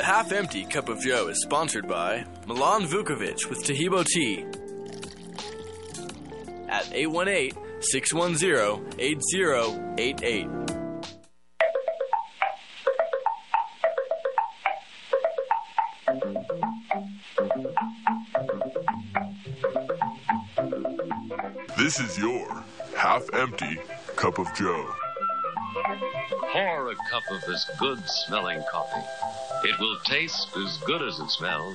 The Half Empty Cup of Joe is sponsored by Milan Vukovic with Tahibo Tea at 818 610 8088. This is your half empty cup of Joe. Pour a cup of this good smelling coffee. It will taste as good as it smells.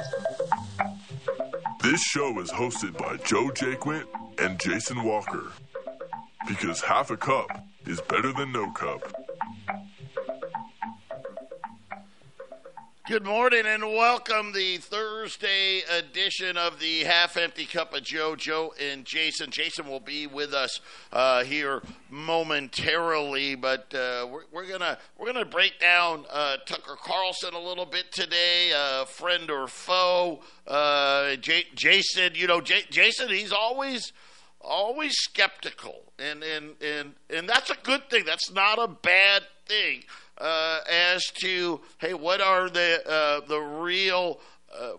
This show is hosted by Joe Jaquint and Jason Walker. Because half a cup is better than no cup. Good morning and welcome the Thursday edition of the Half Empty Cup of Joe. Joe and Jason. Jason will be with us uh, here momentarily, but uh, we're, we're, gonna we're gonna break down uh, Tucker Carlson a little bit today, uh, friend or foe. Uh, J- Jason, you know, J- Jason, he's always always skeptical, and and and and that's a good thing. That's not a bad thing uh, as to hey, what are the uh, the real uh,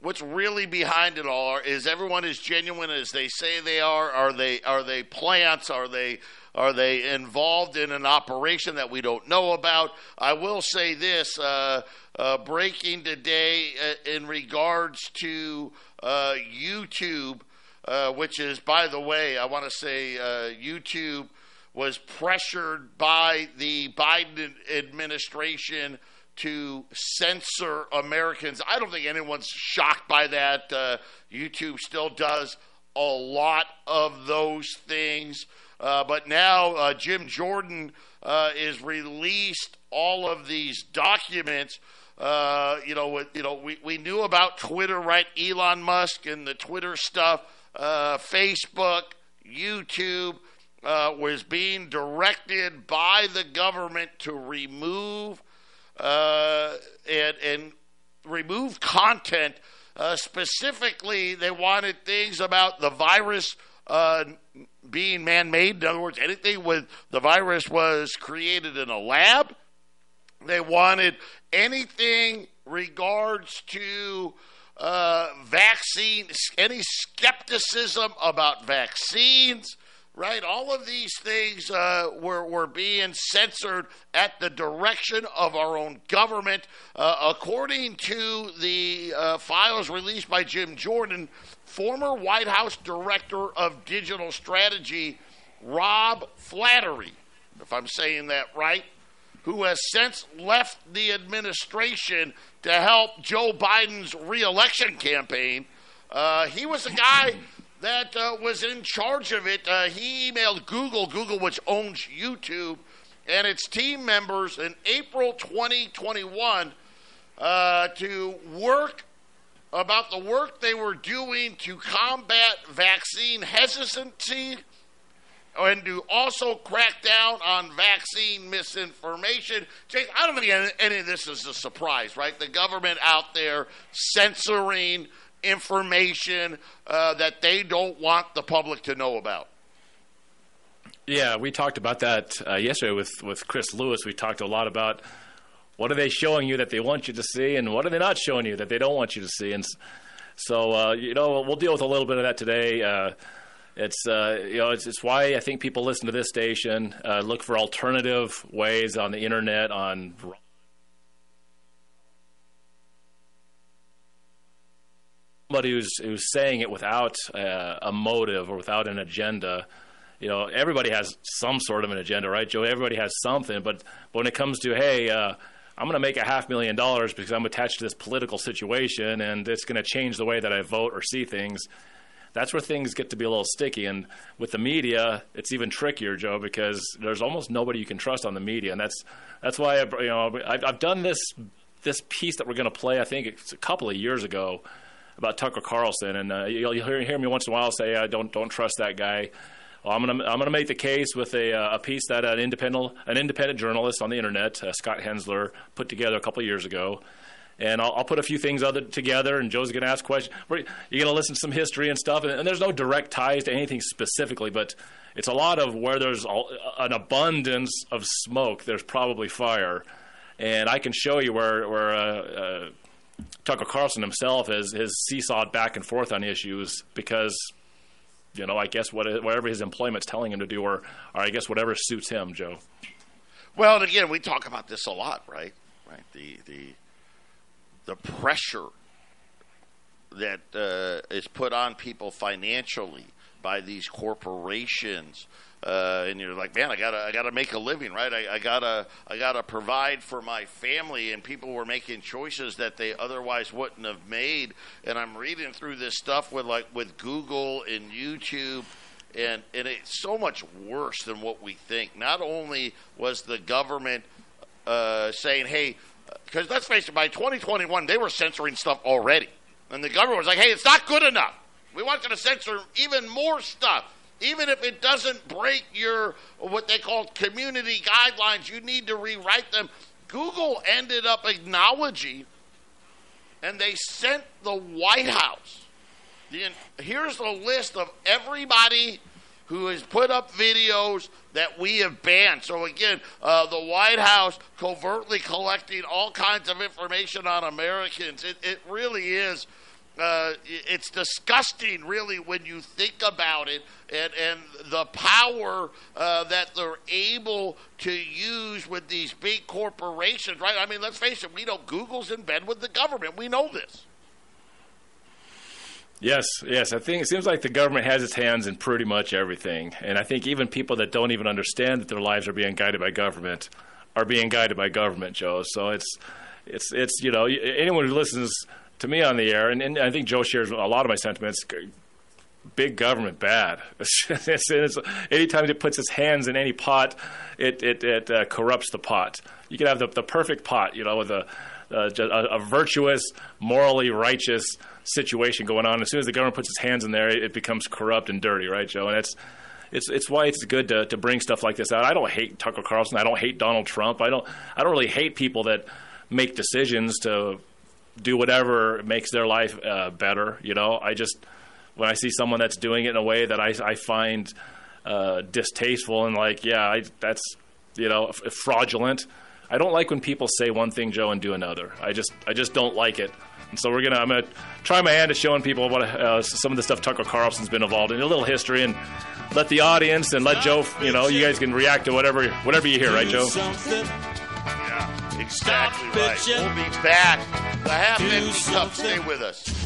what's really behind it all? Is everyone as genuine as they say they are? Are they are they plants? Are they are they involved in an operation that we don't know about? I will say this: uh, uh, breaking today uh, in regards to YouTube. Uh, which is, by the way, I want to say uh, YouTube was pressured by the Biden administration to censor Americans. I don't think anyone's shocked by that. Uh, YouTube still does a lot of those things. Uh, but now uh, Jim Jordan uh, is released all of these documents. Uh, you know, you know, we, we knew about Twitter, right? Elon Musk and the Twitter stuff, uh, Facebook, YouTube uh, was being directed by the government to remove uh, and, and remove content. Uh, specifically, they wanted things about the virus uh, being man-made. In other words, anything with the virus was created in a lab. They wanted anything regards to uh, vaccine, any skepticism about vaccines right? All of these things uh, were, were being censored at the direction of our own government. Uh, according to the uh, files released by Jim Jordan, former White House Director of Digital Strategy, Rob Flattery, if I'm saying that right, who has since left the administration to help Joe Biden's reelection campaign. Uh, he was a guy that uh, was in charge of it. Uh, he emailed Google, Google, which owns YouTube, and its team members in April 2021 uh, to work about the work they were doing to combat vaccine hesitancy and to also crack down on vaccine misinformation. Jake, I don't think any of this is a surprise, right? The government out there censoring information uh, that they don't want the public to know about. Yeah, we talked about that uh, yesterday with, with Chris Lewis. We talked a lot about what are they showing you that they want you to see, and what are they not showing you that they don't want you to see. And so, uh, you know, we'll deal with a little bit of that today. Uh, it's uh, you know, it's, it's, why I think people listen to this station. Uh, look for alternative ways on the internet on somebody who's who's saying it without uh, a motive or without an agenda. You know, everybody has some sort of an agenda, right, Joe? Everybody has something, but, but when it comes to hey, uh, I'm going to make a half million dollars because I'm attached to this political situation, and it's going to change the way that I vote or see things. That's where things get to be a little sticky, and with the media, it's even trickier, Joe, because there's almost nobody you can trust on the media, and that's that's why I, you know I've, I've done this this piece that we're going to play. I think it's a couple of years ago about Tucker Carlson, and uh, you'll, you'll hear, hear, me once in a while say, "I don't don't trust that guy." Well, I'm gonna I'm gonna make the case with a, uh, a piece that an independent an independent journalist on the internet, uh, Scott Hensler, put together a couple of years ago. And I'll, I'll, put a few things other together, and Joe's going to ask questions. You're going to listen to some history and stuff, and, and, there's no direct ties to anything specifically, but it's a lot of where there's all, an abundance of smoke. There's probably fire, and I can show you where where uh, uh, Tucker Carlson himself has has seesawed back and forth on issues because you know I guess what whatever his employment's telling him to do, or or I guess whatever suits him, Joe. Well, and again, we talk about this a lot, right? Right. The the the pressure that uh, is put on people financially by these corporations. Uh, and you're like, man, I gotta, I gotta make a living, right? I, I, gotta, I gotta provide for my family, and people were making choices that they otherwise wouldn't have made. And I'm reading through this stuff with like with Google and YouTube, and and it's so much worse than what we think. Not only was the government uh, saying, hey, because let's face it, by 2021 they were censoring stuff already. And the government was like, hey, it's not good enough. We want you to censor even more stuff. Even if it doesn't break your, what they call community guidelines, you need to rewrite them. Google ended up acknowledging, and they sent the White House. The, here's the list of everybody who has put up videos that we have banned. So, again, uh, the White House covertly collecting all kinds of information on Americans. It, it really is. Uh, it's disgusting, really, when you think about it, and, and the power uh, that they're able to use with these big corporations, right? I mean, let's face it, we know Google's in bed with the government. We know this. Yes, yes. I think it seems like the government has its hands in pretty much everything. And I think even people that don't even understand that their lives are being guided by government are being guided by government, Joe. So it's, it's, it's you know, anyone who listens to me on the air, and, and I think Joe shares a lot of my sentiments, big government bad. it's, it's, anytime it puts its hands in any pot, it, it, it uh, corrupts the pot. You can have the, the perfect pot, you know, with a, a, a virtuous, morally righteous situation going on. As soon as the government puts its hands in there, it becomes corrupt and dirty, right, Joe? And it's it's it's why it's good to, to bring stuff like this out. I don't hate Tucker Carlson. I don't hate Donald Trump. I don't I don't really hate people that make decisions to do whatever makes their life uh, better. You know, I just when I see someone that's doing it in a way that I I find uh, distasteful and like, yeah, I, that's you know f- fraudulent. I don't like when people say one thing, Joe, and do another. I just I just don't like it. And so we're gonna I'm gonna try my hand at showing people what uh, some of the stuff Tucker Carlson's been involved in, a little history, and let the audience and let Joe, you know, you guys can react to whatever whatever you hear, right, Joe? Yeah, exactly right. We'll be back. The half empty cup. Stay with us.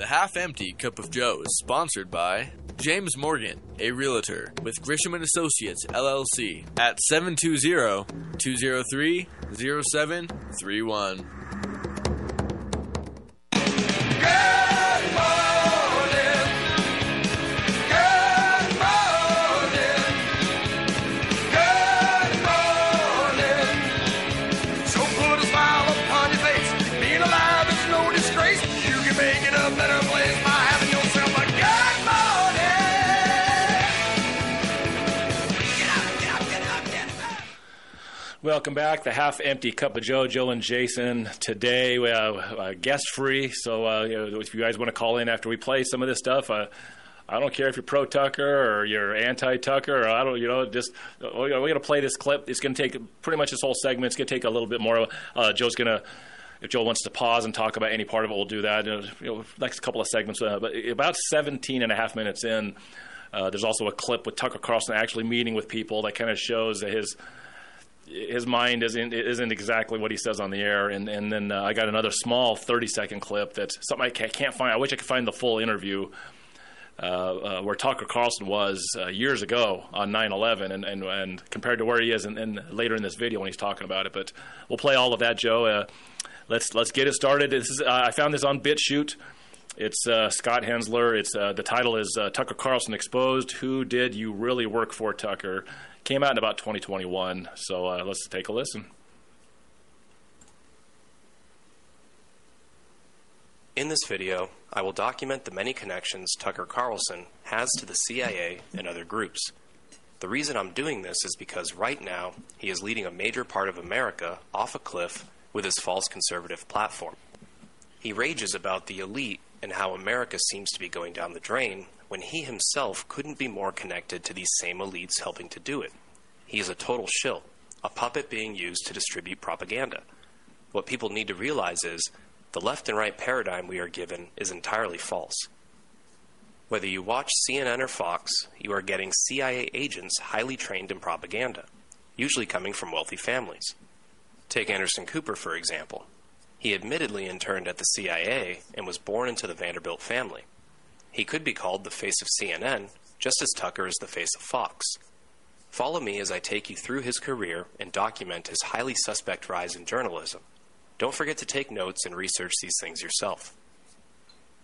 The Half Empty Cup of Joe is sponsored by James Morgan, a realtor with Grisham and Associates LLC at 720-203-0731. So Welcome back. The half empty cup of Joe, Joe and Jason. Today, we uh, guest free. So, uh, you know, if you guys want to call in after we play some of this stuff, uh, I don't care if you're pro Tucker or you're anti Tucker, I don't, you know, just oh, we're going to play this clip. It's going to take pretty much this whole segment. It's going to take a little bit more. Uh, Joe's going to. If Joe wants to pause and talk about any part of it, we'll do that. You know, next couple of segments, uh, but about 17 and a half minutes in, uh, there's also a clip with Tucker Carlson actually meeting with people that kind of shows that his his mind isn't isn't exactly what he says on the air. And and then uh, I got another small 30 second clip that's something I can't, find. I wish I could find the full interview. Uh, uh, where Tucker Carlson was uh, years ago on 9/11, and, and and compared to where he is, and, and later in this video when he's talking about it. But we'll play all of that, Joe. Uh, let's let's get it started. This is, I found this on BitChute. It's uh, Scott Hensler. It's uh, the title is Tucker Carlson exposed. Who did you really work for, Tucker? Came out in about 2021. So uh, let's take a listen. In this video, I will document the many connections Tucker Carlson has to the CIA and other groups. The reason I'm doing this is because right now he is leading a major part of America off a cliff with his false conservative platform. He rages about the elite and how America seems to be going down the drain when he himself couldn't be more connected to these same elites helping to do it. He is a total shill, a puppet being used to distribute propaganda. What people need to realize is the left and right paradigm we are given is entirely false. Whether you watch CNN or Fox, you are getting CIA agents highly trained in propaganda, usually coming from wealthy families. Take Anderson Cooper, for example. He admittedly interned at the CIA and was born into the Vanderbilt family. He could be called the face of CNN, just as Tucker is the face of Fox. Follow me as I take you through his career and document his highly suspect rise in journalism. Don't forget to take notes and research these things yourself.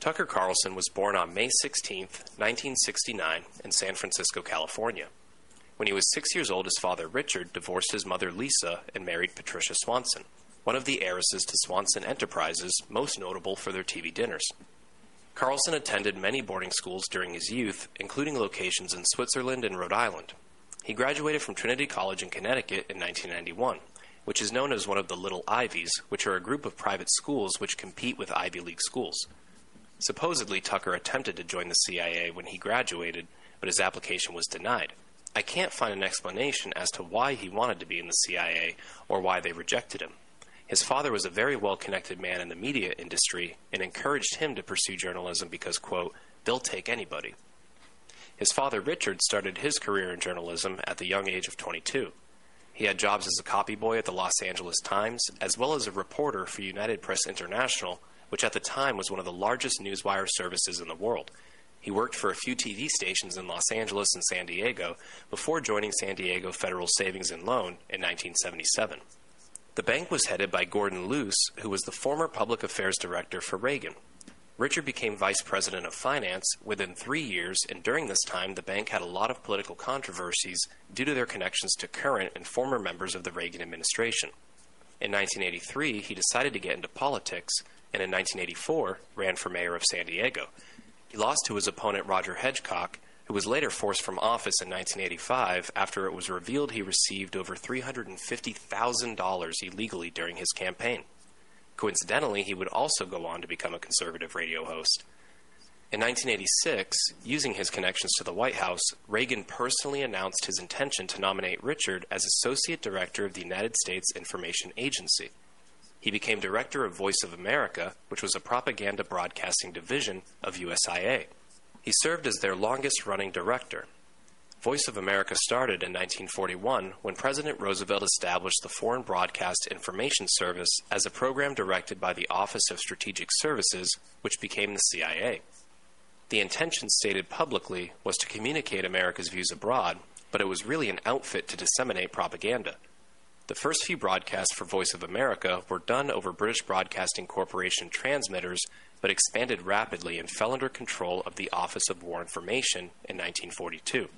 Tucker Carlson was born on May 16, 1969, in San Francisco, California. When he was six years old, his father Richard divorced his mother Lisa and married Patricia Swanson, one of the heiresses to Swanson Enterprises, most notable for their TV dinners. Carlson attended many boarding schools during his youth, including locations in Switzerland and Rhode Island. He graduated from Trinity College in Connecticut in 1991 which is known as one of the Little Ivies, which are a group of private schools which compete with Ivy League schools. Supposedly, Tucker attempted to join the CIA when he graduated, but his application was denied. I can't find an explanation as to why he wanted to be in the CIA or why they rejected him. His father was a very well connected man in the media industry and encouraged him to pursue journalism because, quote, they'll take anybody. His father, Richard, started his career in journalism at the young age of 22. He had jobs as a copy boy at the Los Angeles Times, as well as a reporter for United Press International, which at the time was one of the largest newswire services in the world. He worked for a few TV stations in Los Angeles and San Diego before joining San Diego Federal Savings and Loan in 1977. The bank was headed by Gordon Luce, who was the former public affairs director for Reagan. Richard became vice president of finance within three years, and during this time, the bank had a lot of political controversies due to their connections to current and former members of the Reagan administration. In 1983, he decided to get into politics, and in 1984, ran for mayor of San Diego. He lost to his opponent Roger Hedgecock, who was later forced from office in 1985 after it was revealed he received over $350,000 illegally during his campaign. Coincidentally, he would also go on to become a conservative radio host. In 1986, using his connections to the White House, Reagan personally announced his intention to nominate Richard as Associate Director of the United States Information Agency. He became Director of Voice of America, which was a propaganda broadcasting division of USIA. He served as their longest running director. Voice of America started in 1941 when President Roosevelt established the Foreign Broadcast Information Service as a program directed by the Office of Strategic Services, which became the CIA. The intention stated publicly was to communicate America's views abroad, but it was really an outfit to disseminate propaganda. The first few broadcasts for Voice of America were done over British Broadcasting Corporation transmitters, but expanded rapidly and fell under control of the Office of War Information in 1942.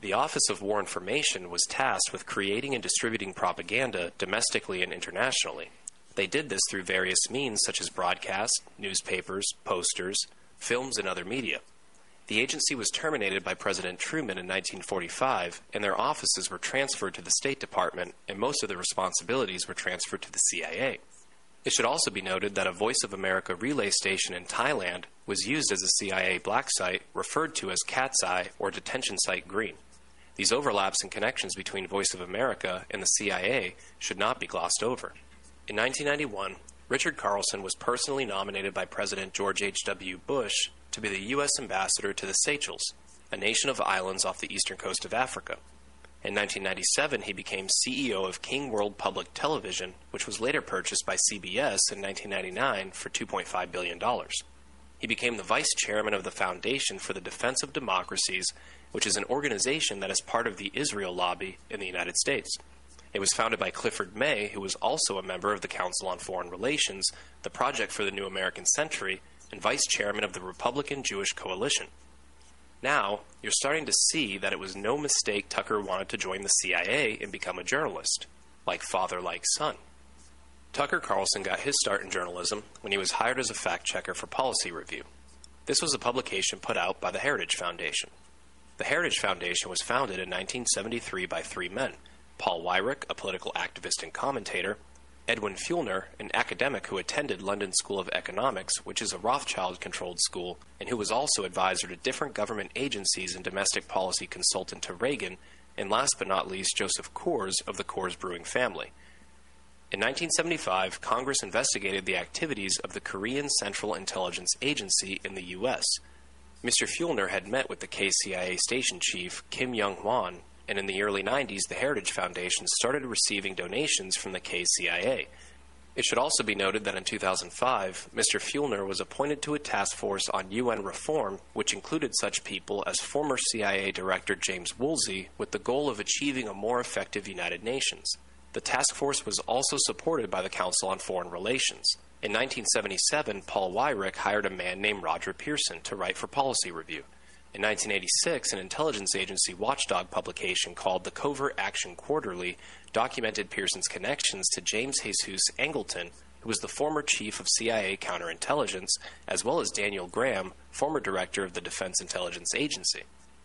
The Office of War Information was tasked with creating and distributing propaganda domestically and internationally. They did this through various means such as broadcasts, newspapers, posters, films, and other media. The agency was terminated by President Truman in 1945, and their offices were transferred to the State Department, and most of the responsibilities were transferred to the CIA. It should also be noted that a Voice of America relay station in Thailand was used as a CIA black site referred to as Cat's Eye or Detention Site Green. These overlaps and connections between Voice of America and the CIA should not be glossed over. In 1991, Richard Carlson was personally nominated by President George H.W. Bush to be the U.S. ambassador to the Seychelles, a nation of islands off the eastern coast of Africa. In 1997, he became CEO of King World Public Television, which was later purchased by CBS in 1999 for $2.5 billion. He became the vice chairman of the Foundation for the Defense of Democracies, which is an organization that is part of the Israel lobby in the United States. It was founded by Clifford May, who was also a member of the Council on Foreign Relations, the Project for the New American Century, and vice chairman of the Republican Jewish Coalition. Now, you're starting to see that it was no mistake Tucker wanted to join the CIA and become a journalist, like father, like son. Tucker Carlson got his start in journalism when he was hired as a fact checker for Policy Review. This was a publication put out by the Heritage Foundation. The Heritage Foundation was founded in 1973 by three men Paul Weyrich, a political activist and commentator, Edwin Feulner, an academic who attended London School of Economics, which is a Rothschild controlled school, and who was also advisor to different government agencies and domestic policy consultant to Reagan, and last but not least, Joseph Coors of the Coors Brewing family. In 1975, Congress investigated the activities of the Korean Central Intelligence Agency in the U.S. Mr. Feulner had met with the KCIA station chief, Kim Young Hwan, and in the early 90s, the Heritage Foundation started receiving donations from the KCIA. It should also be noted that in 2005, Mr. Feulner was appointed to a task force on UN reform, which included such people as former CIA Director James Woolsey, with the goal of achieving a more effective United Nations. The task force was also supported by the Council on Foreign Relations. In 1977, Paul Weyrich hired a man named Roger Pearson to write for Policy Review. In 1986, an intelligence agency watchdog publication called the Covert Action Quarterly documented Pearson's connections to James Jesus Angleton, who was the former chief of CIA counterintelligence, as well as Daniel Graham, former director of the Defense Intelligence Agency.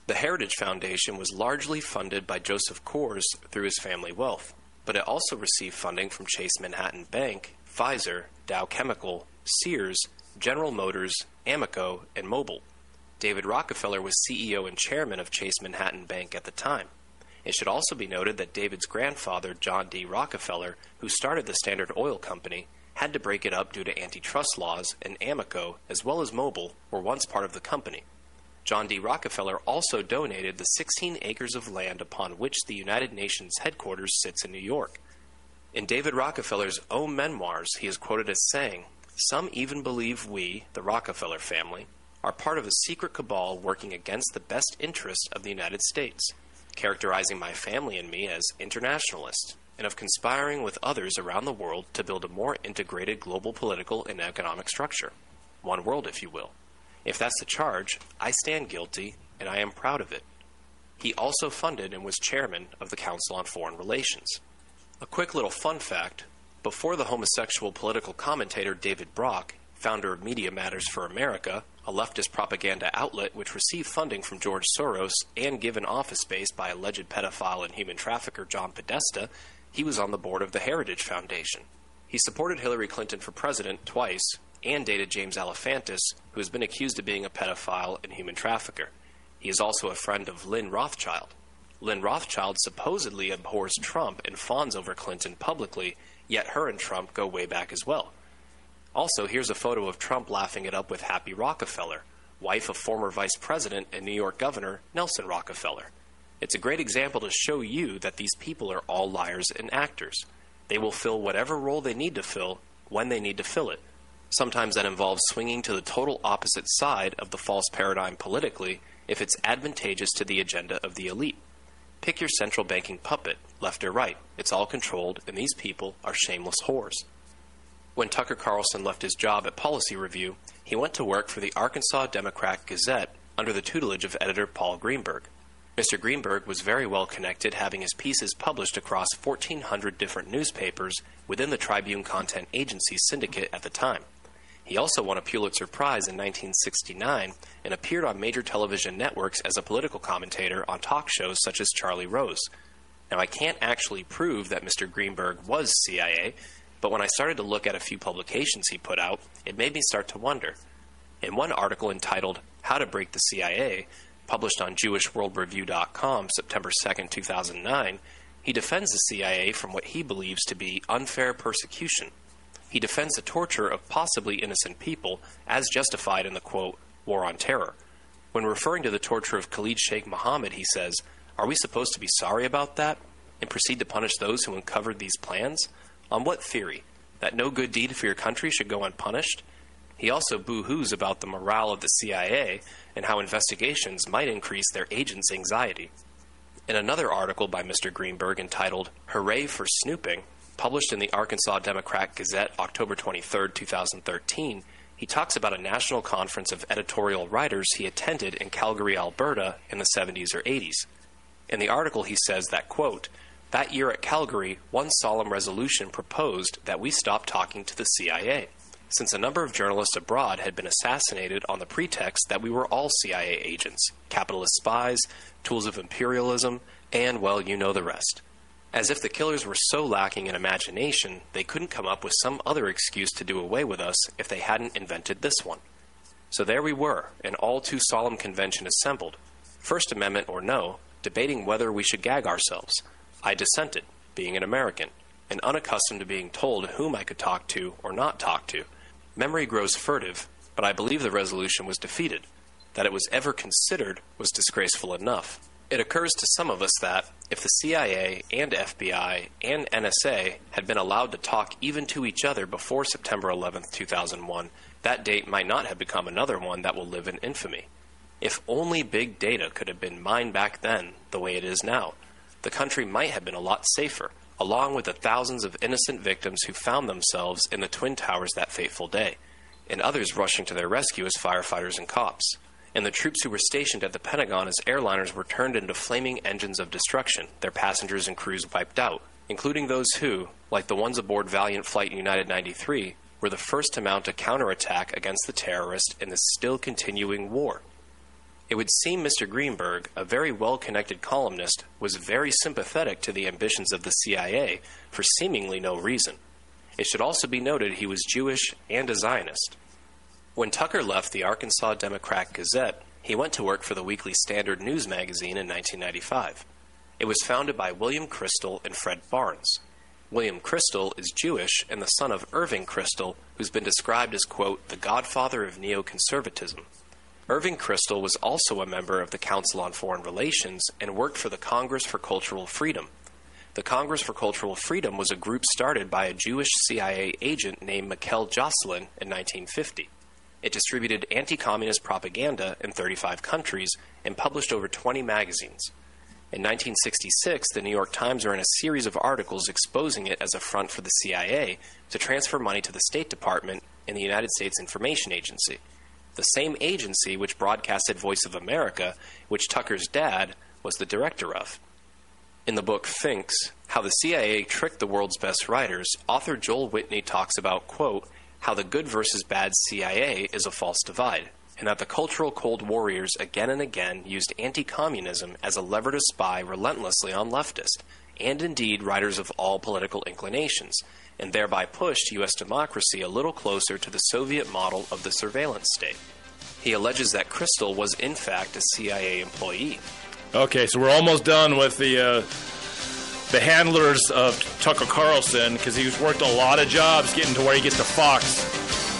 The Heritage Foundation was largely funded by Joseph Coors through his family wealth, but it also received funding from Chase Manhattan Bank, Pfizer, Dow Chemical, Sears, General Motors, Amoco, and Mobil. David Rockefeller was CEO and chairman of Chase Manhattan Bank at the time. It should also be noted that David's grandfather, John D. Rockefeller, who started the Standard Oil Company, had to break it up due to antitrust laws, and Amoco, as well as Mobil, were once part of the company. John D. Rockefeller also donated the 16 acres of land upon which the United Nations headquarters sits in New York. In David Rockefeller's own memoirs, he is quoted as saying, Some even believe we, the Rockefeller family, are part of a secret cabal working against the best interest of the United States, characterizing my family and me as internationalists, and of conspiring with others around the world to build a more integrated global political and economic structure. One world, if you will. If that's the charge, I stand guilty, and I am proud of it. He also funded and was chairman of the Council on Foreign Relations. A quick little fun fact before the homosexual political commentator David Brock, founder of Media Matters for America, a leftist propaganda outlet which received funding from George Soros and given office space by alleged pedophile and human trafficker John Podesta, he was on the board of the Heritage Foundation. He supported Hillary Clinton for president twice and dated James Alefantis, who has been accused of being a pedophile and human trafficker. He is also a friend of Lynn Rothschild. Lynn Rothschild supposedly abhors Trump and fawns over Clinton publicly, yet her and Trump go way back as well. Also, here's a photo of Trump laughing it up with Happy Rockefeller, wife of former Vice President and New York Governor Nelson Rockefeller. It's a great example to show you that these people are all liars and actors. They will fill whatever role they need to fill when they need to fill it. Sometimes that involves swinging to the total opposite side of the false paradigm politically if it's advantageous to the agenda of the elite. Pick your central banking puppet, left or right. It's all controlled, and these people are shameless whores. When Tucker Carlson left his job at Policy Review, he went to work for the Arkansas Democrat Gazette under the tutelage of editor Paul Greenberg. Mr. Greenberg was very well connected, having his pieces published across 1,400 different newspapers within the Tribune Content Agency syndicate at the time. He also won a Pulitzer Prize in 1969 and appeared on major television networks as a political commentator on talk shows such as Charlie Rose. Now, I can't actually prove that Mr. Greenberg was CIA, but when I started to look at a few publications he put out, it made me start to wonder. In one article entitled How to Break the CIA, published on JewishWorldReview.com September 2, 2009, he defends the CIA from what he believes to be unfair persecution he defends the torture of possibly innocent people as justified in the quote, War on Terror. When referring to the torture of Khalid Sheikh Mohammed, he says, Are we supposed to be sorry about that and proceed to punish those who uncovered these plans? On what theory? That no good deed for your country should go unpunished? He also boo hoos about the morale of the CIA and how investigations might increase their agents' anxiety. In another article by Mr. Greenberg entitled Hooray for Snooping, published in the Arkansas Democrat Gazette October 23, 2013, he talks about a national conference of editorial writers he attended in Calgary, Alberta in the 70s or 80s. In the article, he says that, quote, that year at Calgary, one solemn resolution proposed that we stop talking to the CIA, since a number of journalists abroad had been assassinated on the pretext that we were all CIA agents, capitalist spies, tools of imperialism, and, well, you know the rest as if the killers were so lacking in imagination they couldn't come up with some other excuse to do away with us if they hadn't invented this one. So there we were, an all too solemn convention assembled, First Amendment or no, debating whether we should gag ourselves. I dissented, being an American, and unaccustomed to being told whom I could talk to or not talk to. Memory grows furtive, but I believe the resolution was defeated. That it was ever considered was disgraceful enough. It occurs to some of us that, if the CIA and FBI and NSA had been allowed to talk even to each other before September 11, 2001, that date might not have become another one that will live in infamy. If only big data could have been mined back then the way it is now, the country might have been a lot safer, along with the thousands of innocent victims who found themselves in the Twin Towers that fateful day, and others rushing to their rescue as firefighters and cops and the troops who were stationed at the Pentagon as airliners were turned into flaming engines of destruction, their passengers and crews wiped out, including those who, like the ones aboard Valiant Flight United 93, were the first to mount a counterattack against the terrorists in the still continuing war. It would seem Mr. Greenberg, a very well connected columnist, was very sympathetic to the ambitions of the CIA for seemingly no reason. It should also be noted he was Jewish and a Zionist. When Tucker left the Arkansas Democrat Gazette, he went to work for the Weekly Standard News magazine in 1995. It was founded by William Kristol and Fred Barnes. William Kristol is Jewish and the son of Irving Kristol, who's been described as, quote, the godfather of neoconservatism. Irving Kristol was also a member of the Council on Foreign Relations and worked for the Congress for Cultural Freedom. The Congress for Cultural Freedom was a group started by a Jewish CIA agent named Michael Josselson in 1950. It distributed anti communist propaganda in 35 countries and published over 20 magazines. In 1966, the New York Times ran a series of articles exposing it as a front for the CIA to transfer money to the State Department and the United States Information Agency, the same agency which broadcasted Voice of America, which Tucker's dad was the director of. In the book Finks, How the CIA Tricked the World's Best Writers, author Joel Whitney talks about, quote, how the good versus bad CIA is a false divide, and that the cultural cold warriors again and again used anti communism as a lever to spy relentlessly on leftists, and indeed writers of all political inclinations, and thereby pushed U.S. democracy a little closer to the Soviet model of the surveillance state. He alleges that Kristol was in fact a CIA employee. Okay, so we're almost done with the. Uh the handlers of Tucker Carlson because he's worked a lot of jobs getting to where he gets to Fox.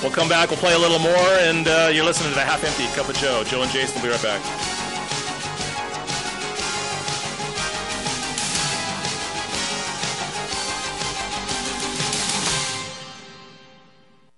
We'll come back, we'll play a little more, and uh, you're listening to the Half Empty Cup of Joe. Joe and Jason will be right back.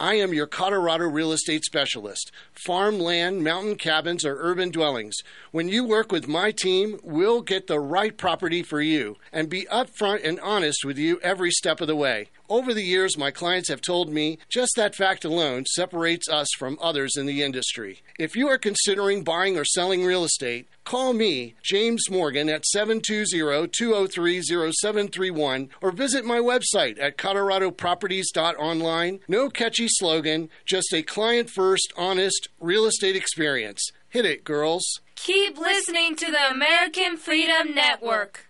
I am your Colorado real estate specialist. Farm land, mountain cabins, or urban dwellings. When you work with my team, we'll get the right property for you and be upfront and honest with you every step of the way. Over the years, my clients have told me just that fact alone separates us from others in the industry. If you are considering buying or selling real estate, call me, James Morgan, at 720-203-0731 or visit my website at coloradoproperties.online. No catchy slogan, just a client-first, honest real estate experience. Hit it, girls. Keep listening to the American Freedom Network.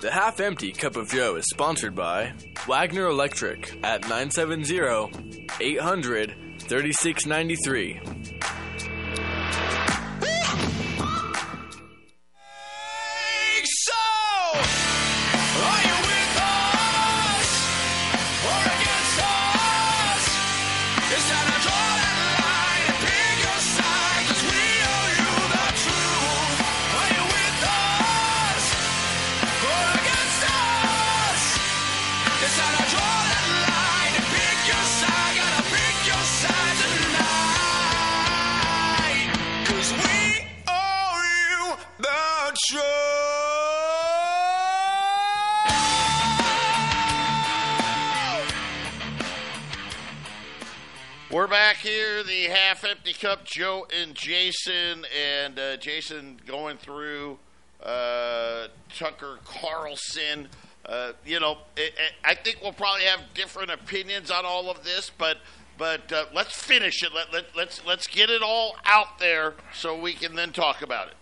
The Half Empty Cup of Joe is sponsored by Wagner Electric at 970 800 3693. We're back here, the half empty cup, Joe and Jason, and uh, Jason going through uh, Tucker Carlson. Uh, you know, it, it, I think we'll probably have different opinions on all of this, but but uh, let's finish it. Let, let, let's let's get it all out there so we can then talk about it.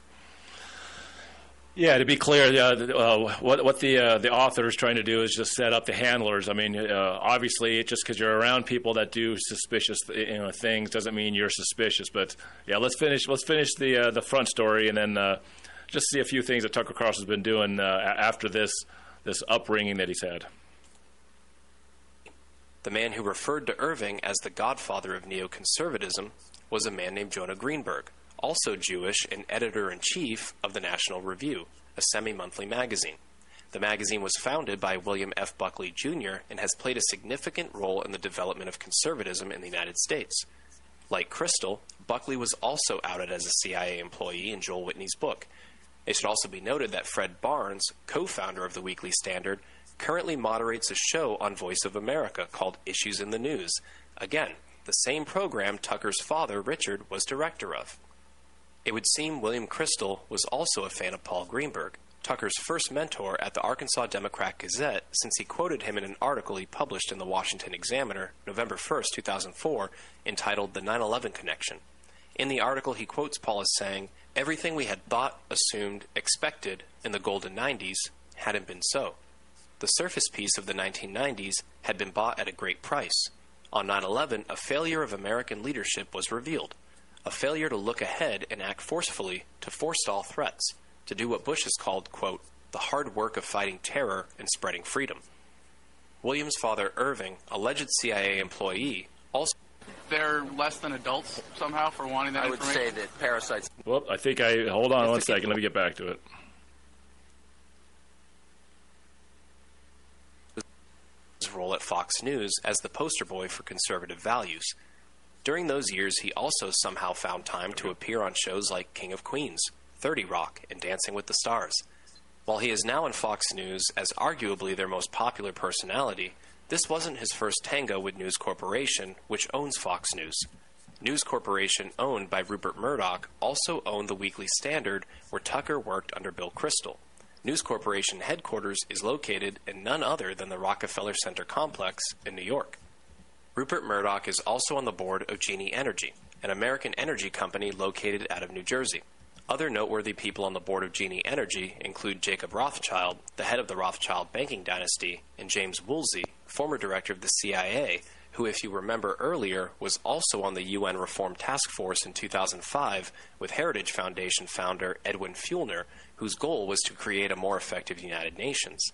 Yeah, to be clear, uh, uh, what what the uh, the author is trying to do is just set up the handlers. I mean, uh, obviously, just because you're around people that do suspicious you know, things doesn't mean you're suspicious. But yeah, let's finish let's finish the uh, the front story and then uh, just see a few things that Tucker Carlson's been doing after this this upbringing that he's had. The man who referred to Irving as the godfather of neoconservatism was a man named Jonah Greenberg, also Jewish and editor in chief of the National Review, a semi monthly magazine. The magazine was founded by William F. Buckley Jr. and has played a significant role in the development of conservatism in the United States. Like Kristol, Buckley was also outed as a CIA employee in Joel Whitney's book. It should also be noted that Fred Barnes, co founder of the Weekly Standard, currently moderates a show on Voice of America called Issues in the News. Again, the same program Tucker's father, Richard, was director of. It would seem William Kristol was also a fan of Paul Greenberg, Tucker's first mentor at the Arkansas Democrat Gazette, since he quoted him in an article he published in the Washington Examiner, November 1, 2004, entitled The 9 11 Connection. In the article, he quotes Paul as saying, Everything we had thought, assumed, expected in the golden 90s hadn't been so. The surface peace of the 1990s had been bought at a great price. On 9 11, a failure of American leadership was revealed. A failure to look ahead and act forcefully to forestall threats, to do what Bush has called, quote, the hard work of fighting terror and spreading freedom. William's father, Irving, alleged CIA employee, also. They're less than adults somehow for wanting that I would say that parasites. Well, I think I hold on one second. Let me get back to it. his role at Fox News as the poster boy for conservative values. During those years, he also somehow found time to appear on shows like King of Queens, 30 Rock, and Dancing with the Stars. While he is now on Fox News as arguably their most popular personality, this wasn't his first tango with News Corporation, which owns Fox News. News Corporation, owned by Rupert Murdoch, also owned the Weekly Standard, where Tucker worked under Bill Kristol. News Corporation headquarters is located in none other than the Rockefeller Center complex in New York. Rupert Murdoch is also on the board of Genie Energy, an American energy company located out of New Jersey. Other noteworthy people on the board of Genie Energy include Jacob Rothschild, the head of the Rothschild banking dynasty, and James Woolsey, former director of the CIA, who, if you remember earlier, was also on the UN Reform Task Force in 2005 with Heritage Foundation founder Edwin Feulner, whose goal was to create a more effective United Nations.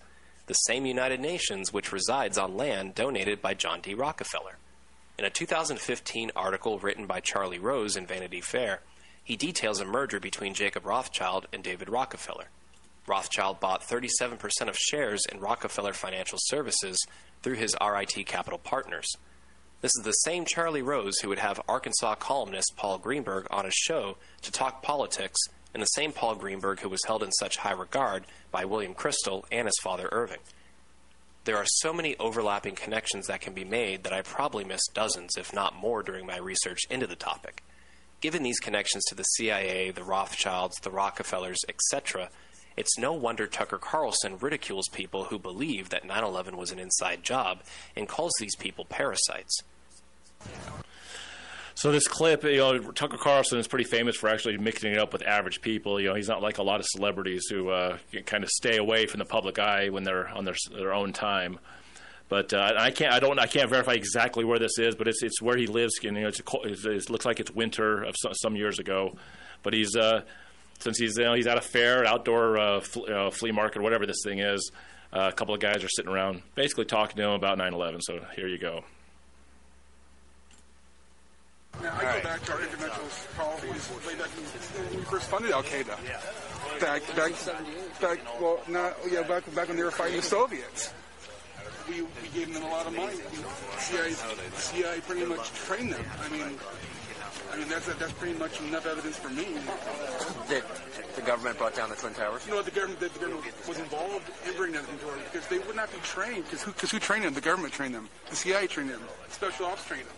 The same United Nations which resides on land donated by John D. Rockefeller. In a 2015 article written by Charlie Rose in Vanity Fair, he details a merger between Jacob Rothschild and David Rockefeller. Rothschild bought 37% of shares in Rockefeller Financial Services through his RIT Capital Partners. This is the same Charlie Rose who would have Arkansas columnist Paul Greenberg on his show to talk politics, and the same Paul Greenberg who was held in such high regard by William Kristol and his father Irving. There are so many overlapping connections that can be made that I probably missed dozens, if not more, during my research into the topic. Given these connections to the CIA, the Rothschilds, the Rockefellers, etc., it's no wonder Tucker Carlson ridicules people who believe that 9 11 was an inside job and calls these people parasites. So this clip, you know, Tucker Carlson is pretty famous for actually mixing it up with average people. You know, he's not like a lot of celebrities who uh, kind of stay away from the public eye when they're on their their own time. But uh, I can't, I don't, I can't verify exactly where this is, but it's it's where he lives. You know, it's, a, it looks like it's winter of some, some years ago. But he's uh, since he's you know, he's at a fair, outdoor uh, fl- uh, flea market, or whatever this thing is. Uh, a couple of guys are sitting around, basically talking to him about 9/11. So here you go. Now, I go back to our interdimensional policies way back when we first funded Al Qaeda. Back, back, back, well, not, yeah, back, back when they were fighting the Soviets. We, we gave them a lot of money. CIA, CIA pretty much trained them. I mean, I mean that's that's pretty much enough evidence for me. That the government brought down the Twin Towers? You know, the government, the government was involved in bringing down the Twin Towers because they would not be trained. Because who, cause who trained them? The government trained them. The CIA trained them. Special ops trained them.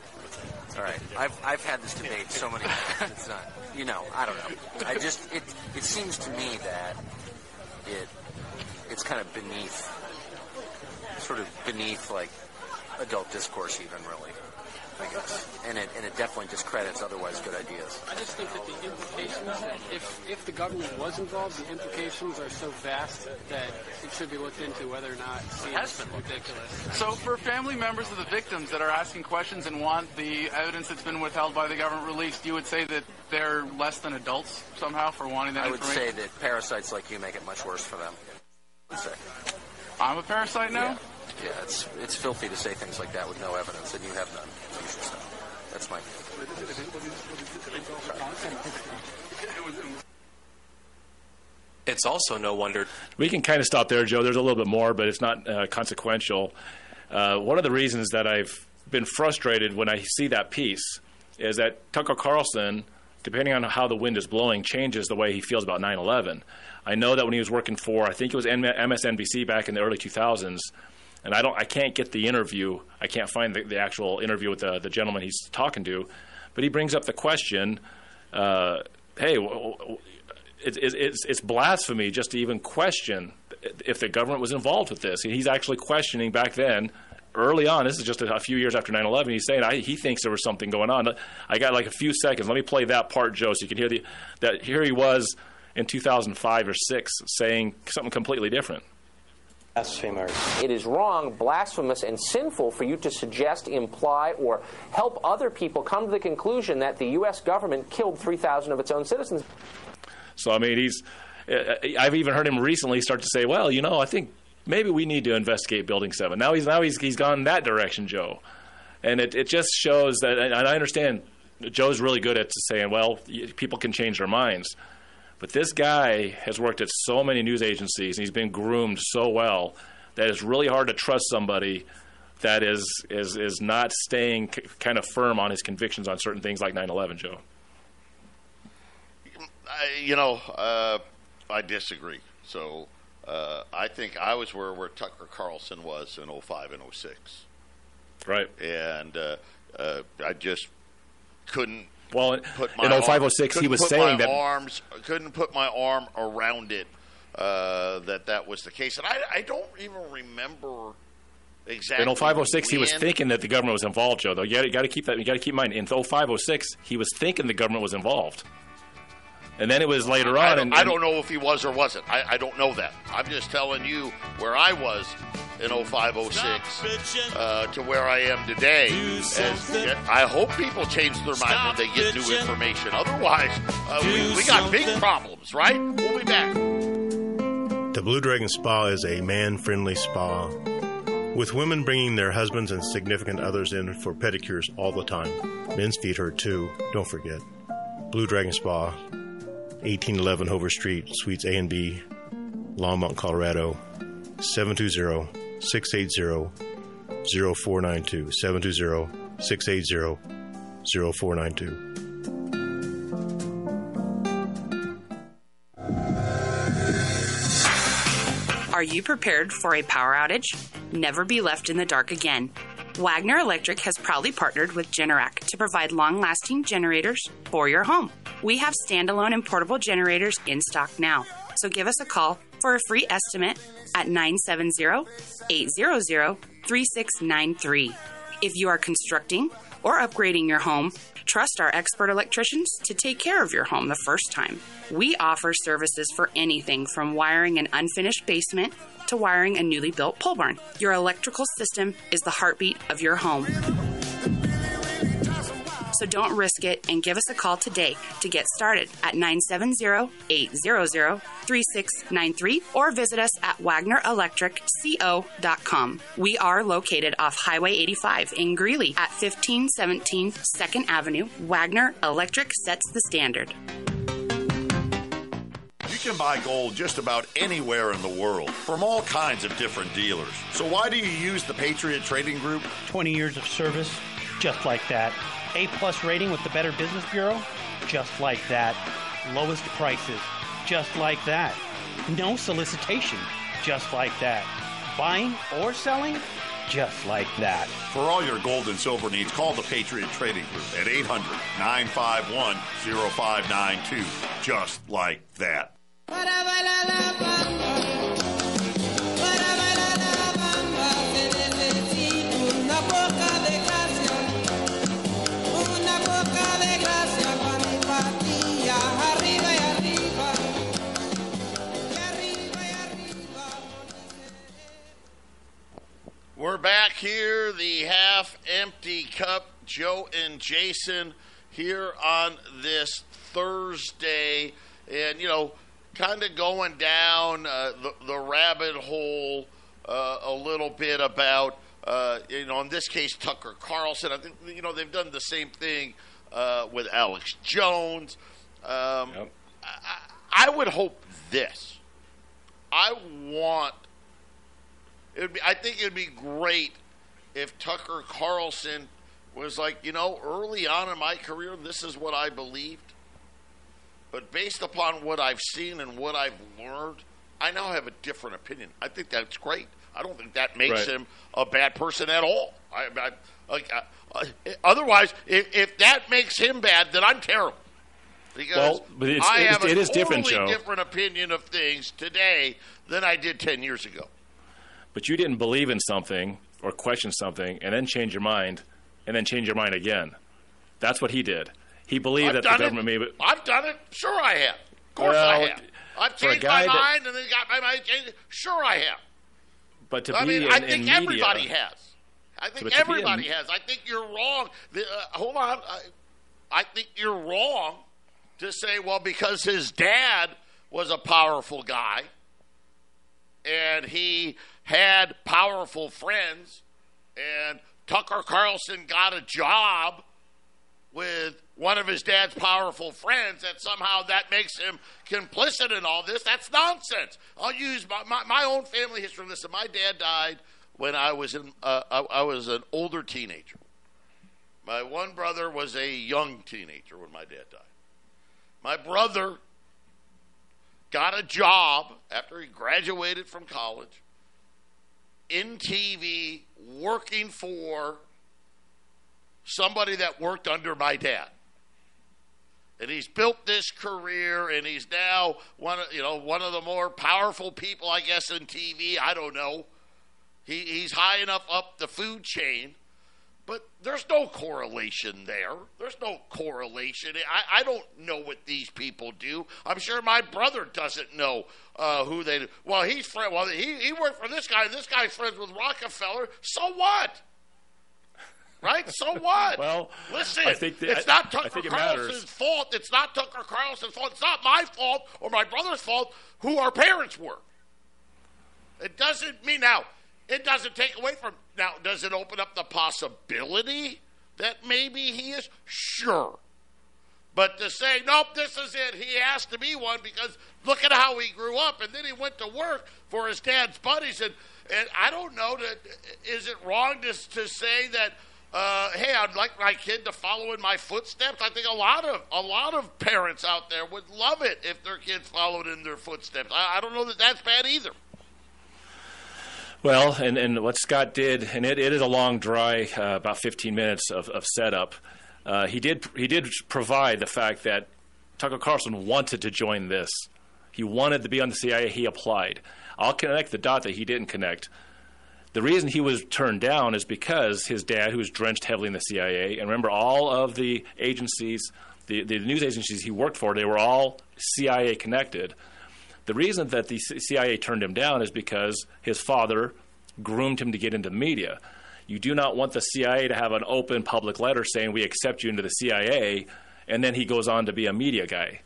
All right, I've I've had this debate so many times. It's not, you know, I don't know. I just it it seems to me that it it's kind of beneath, sort of beneath like adult discourse, even really. I guess, and it and it definitely discredits otherwise good ideas. I just think that the implications, if if the government was involved, the implications are so vast that it should be looked into whether or not it seems ridiculous. So, for family members of the victims that are asking questions and want the evidence that's been withheld by the government released, you would say that they're less than adults somehow for wanting that I would say that parasites like you make it much worse for them. I'm a parasite now? Yeah. Yeah, it's it's filthy to say things like that with no evidence, and you have none. Stop. That's my. It's also no wonder We can kind of stop there, Joe. There's a little bit more, but it's not uh, consequential. Uh, one of the reasons that I've been frustrated when I see that piece is that Tucker Carlson, depending on how the wind is blowing, changes the way he feels about 9/11. I know that when he was working for, I think it was MSNBC back in the early 2000s, and I don't, I can't get the interview. I can't find the, the actual interview with the, the gentleman he's talking to, but he brings up the question, uh, "Hey, it's, it's, it's blasphemy just to even question if the government was involved with this. He's actually questioning back then, early on. This is just a, few years after 9/11. He's saying I, he thinks there was something going on. I got like a few seconds. Let me play that part, Joe, so you can hear the that here he was in 2005 or six saying something completely different. Blasphemers. It is wrong, blasphemous, and sinful for you to suggest, imply, or help other people come to the conclusion that the U.S. government killed 3,000 of its own citizens. So I mean, he's. uh, I've even heard him recently start to say, "Well, you know, I think maybe we need to investigate Building 7. Now he's now he's he's gone that direction, Joe, and it it just shows that. And I understand Joe's really good at saying, "Well, people can change their minds," but this guy has worked at so many news agencies and he's been groomed so well that it's really hard to trust somebody that is is is not staying c- kind of firm on his convictions on certain things like 9/11, Joe. I, you know, uh, I disagree. So uh, I think I was where, where Tucker Carlson was in 05 and 06. Right. And uh, uh, I just couldn't well, put my in 05, 06, he was saying that- arms couldn't put my arm around it uh, that that was the case, and I, I don't even remember exactly. In 05, 06, he was thinking that the government was involved, Joe. Though you got to keep that. You got to keep in mind. In 05, 06, he was thinking the government was involved, and then it was later I on. don't, and, I don't know if he was or wasn't. I, I don't know that. I'm just telling you where I was in 05, 06 uh, to where I am today. As, I hope people change their mind when they get new information. Otherwise, uh, we, we got big problems, right? We'll be back. The Blue Dragon Spa is a man friendly spa with women bringing their husbands and significant others in for pedicures all the time. Men's feet hurt too, don't forget. Blue Dragon Spa, 1811 Hover Street, Suites A and B, Longmont, Colorado, 720 680 0492. 720 680 0492. Are you prepared for a power outage? Never be left in the dark again. Wagner Electric has proudly partnered with Generac to provide long lasting generators for your home. We have standalone and portable generators in stock now, so give us a call for a free estimate at 970 800 3693. If you are constructing or upgrading your home, trust our expert electricians to take care of your home the first time. We offer services for anything from wiring an unfinished basement to wiring a newly built pole barn. Your electrical system is the heartbeat of your home. So don't risk it and give us a call today to get started at 970-800-3693 or visit us at wagnerelectricco.com. We are located off Highway 85 in Greeley at 1517 2nd Avenue. Wagner Electric sets the standard. You can buy gold just about anywhere in the world from all kinds of different dealers. So why do you use the Patriot Trading Group? 20 years of service, just like that. A plus rating with the Better Business Bureau, just like that. Lowest prices, just like that. No solicitation, just like that. Buying or selling, just like that. For all your gold and silver needs, call the Patriot Trading Group at 800 951 0592. Just like that. We're back here, the half empty cup. Joe and Jason here on this Thursday. And, you know, kind of going down uh, the, the rabbit hole uh, a little bit about, uh, you know, in this case, Tucker Carlson. I think, you know, they've done the same thing uh, with Alex Jones. Um, I, I would hope this. I want it would be, I think it would be great if Tucker Carlson was like, you know, early on in my career, this is what I believed. But based upon what I've seen and what I've learned, I now have a different opinion. I think that's great. I don't think that makes Right. him a bad person at all. I, I, like, uh, otherwise, if, if that makes him bad, then I'm terrible. Because Well, but it's- I it's- have a it is different, totally Joe. different opinion of things today than I did 10 years ago. But you didn't believe in something or question something and then change your mind and then change your mind again. That's what he did. He believed I've that the government it. made it. I've done it. Sure, I have. Of course, I have. I've changed my that- mind and then got my mind changed. Sure, I have. But to I be mean, in, I in think media, everybody has. I think to in- everybody has. I think you're wrong. The, uh, hold on. I, I think you're wrong to say, well, because his dad was a powerful guy and he had powerful friends, and Tucker Carlson got a job with one of his dad's powerful friends that somehow that makes him complicit in all this. That's nonsense. I'll use my, my, my own family history. Listen, my dad died when I was in uh, I, I was an older teenager. My one brother was a young teenager when my dad died. My brother got a job after he graduated from college in TV working for somebody that worked under my dad. And he's built this career and he's now one of you know one of the more powerful people I guess in TV, I don't know. He, he's high enough up the food chain, but there's no correlation there. There's no correlation. I, I don't know what these people do. I'm sure my brother doesn't know uh, who they do. Well, he's friend. Well, he, he worked for this guy, this guy's friends with Rockefeller. So what? Right? So what? Well, listen, I think that- it's not Tucker it Carlson's matters. fault. It's not Tucker Carlson's fault. It's not my fault or my brother's fault who our parents were. It doesn't mean now. It doesn't take away from now. Does it open up the possibility that maybe he is sure? But to say nope, this is it. He has to be one because look at how he grew up, and then he went to work for his dad's buddies, and and I don't know that is it wrong to to say that. Uh, hey, I'd like my kid to follow in my footsteps. I think a lot of a lot of parents out there would love it if their kids followed in their footsteps. I, I don't know that that's bad either. Well, and, and what Scott did, and it, it is a long, dry, uh, about 15 minutes of, of setup. Uh, he did he did provide the fact that Tucker Carlson wanted to join this. He wanted to be on the CIA. He applied. I'll connect the dot that he didn't connect. The reason he was turned down is because his dad, who was drenched heavily in the CIA, and remember, all of the agencies, the, the news agencies he worked for, they were all CIA connected. The reason that the CIA turned him down is because his father groomed him to get into media. You do not want the CIA to have an open public letter saying we accept you into the CIA, and then he goes on to be a media guy.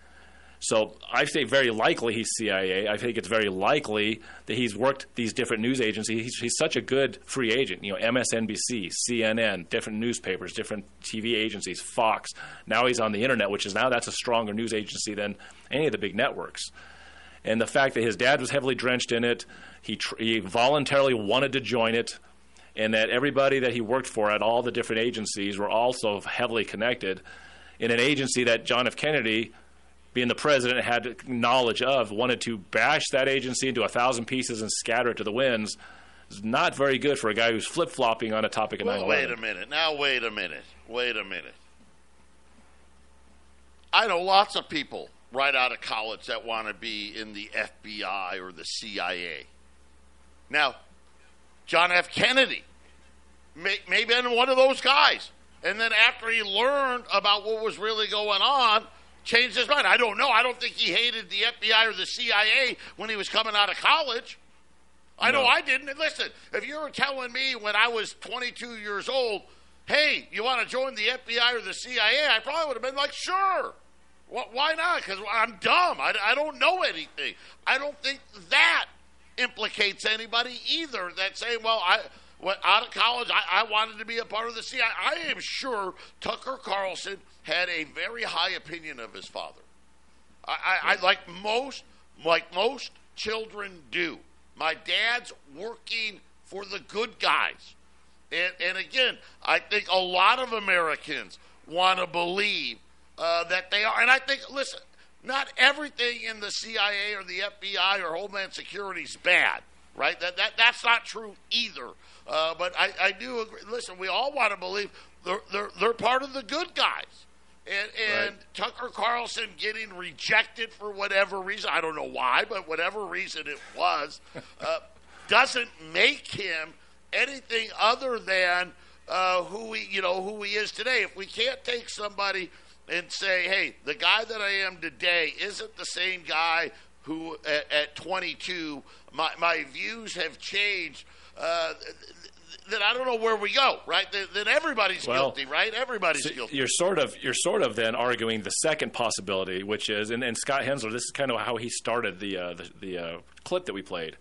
So I say very likely he's CIA. I think it's very likely that he's worked these different news agencies. He's, he's such a good free agent. You know, MSNBC, CNN, different newspapers, different TV agencies, Fox. Now he's on the internet, which is now that's a stronger news agency than any of the big networks. And the fact that his dad was heavily drenched in it, he, tr- he voluntarily wanted to join it, and that everybody that he worked for at all the different agencies were also heavily connected in an agency that John F. Kennedy, being the president, had knowledge of, wanted to bash that agency into a thousand pieces and scatter it to the winds. Is not very good for a guy who's flip flopping on a topic of 9 Well, wait a minute. Now, wait a minute. Wait a minute. I know lots of people right out of college that want to be in the FBI or the CIA. Now, John F. Kennedy may, may have been one of those guys. And then after he learned about what was really going on, changed his mind. I don't know. I don't think he hated the FBI or the CIA when he was coming out of college. I know I didn't. And listen, if you were telling me when I was 22 years old, hey, you want to join the FBI or the CIA, I probably would have been like, sure. Wh- Why not? Because I'm dumb. I, I don't know anything. I don't think that implicates anybody either. That saying, well, I went out of college, I, I wanted to be a part of the CIA. I am sure Tucker Carlson had a very high opinion of his father. I, I, I like most like most children do. My dad's working for the good guys. And, and again, I think a lot of Americans want to believe uh, that they are. And I think, listen, not everything in the CIA or the FBI or Homeland Security is bad, right? That, that that's not true either. Uh, but I, I do agree. Listen, we all want to believe they're, they're, they're part of the good guys. And, and right. Tucker Carlson getting rejected for whatever reason, I don't know why, but whatever reason it was, uh, doesn't make him anything other than uh, who he, you know, who he is today. If we can't take somebody and say, "Hey, the guy that I am today isn't the same guy who at, at 22, my my views have changed." Uh, then I don't know where we go, right? Then, then everybody's well, guilty, right? Everybody's so guilty. You're sort of you're sort of then arguing the second possibility, which is, and, and Scott Hensler, this is kind of how he started the uh, the, the uh, clip that we played.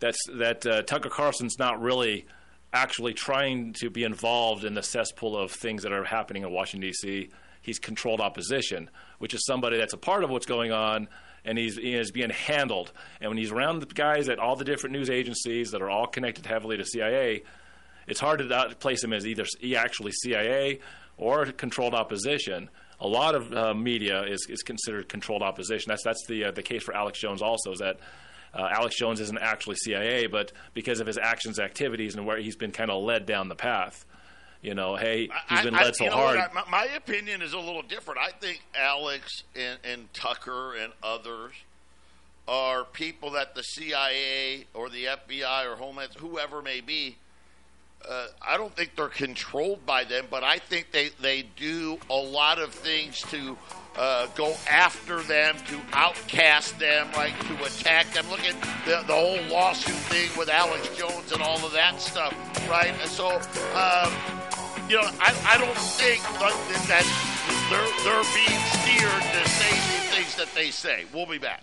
That's that uh, Tucker Carlson's not really actually trying to be involved in the cesspool of things that are happening in Washington D.C. He's controlled opposition, which is somebody that's a part of what's going on and he's he is being handled. And when he's around the guys at all the different news agencies that are all connected heavily to CIA, it's hard to place him as either actually CIA or controlled opposition. A lot of uh, media is, is considered controlled opposition. That's that's the uh, the case for Alex Jones also is that uh, Alex Jones isn't actually CIA, but because of his actions, activities, and where he's been kind of led down the path. You know, hey, he's been I, led so hard. what, my, my opinion is a little different. I think Alex and, and Tucker and others are people that the CIA or the FBI or Homeland, whoever may be, uh, I don't think they're controlled by them, but I think they, they do a lot of things to uh, go after them, to outcast them, right, to attack them. Look at the, the whole lawsuit thing with Alex Jones and all of that stuff, right? And so, um, you know, I, I don't think that, that they're, they're being steered to say the things that they say. We'll be back.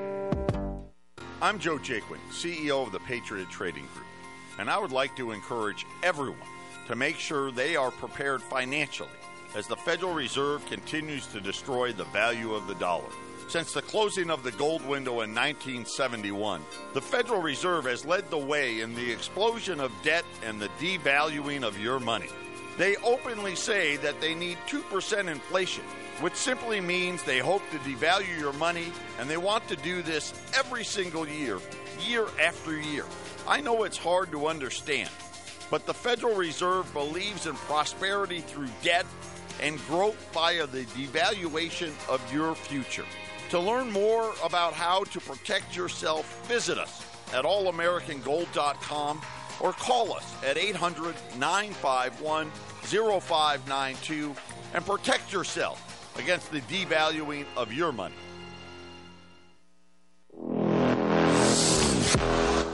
I'm Joe Jaquin, CEO of the Patriot Trading Group, and I would like to encourage everyone to make sure they are prepared financially as the Federal Reserve continues to destroy the value of the dollar. Since the closing of the gold window in 1971, the Federal Reserve has led the way in the explosion of debt and the devaluing of your money. They openly say that they need 2% inflation which simply means they hope to devalue your money and they want to do this every single year, year after year. I know it's hard to understand, but the Federal Reserve believes in prosperity through debt and growth via the devaluation of your future. To learn more about how to protect yourself, visit us at allamericangold.com or call us at 800 951 0592 and protect yourself against the devaluing of your money.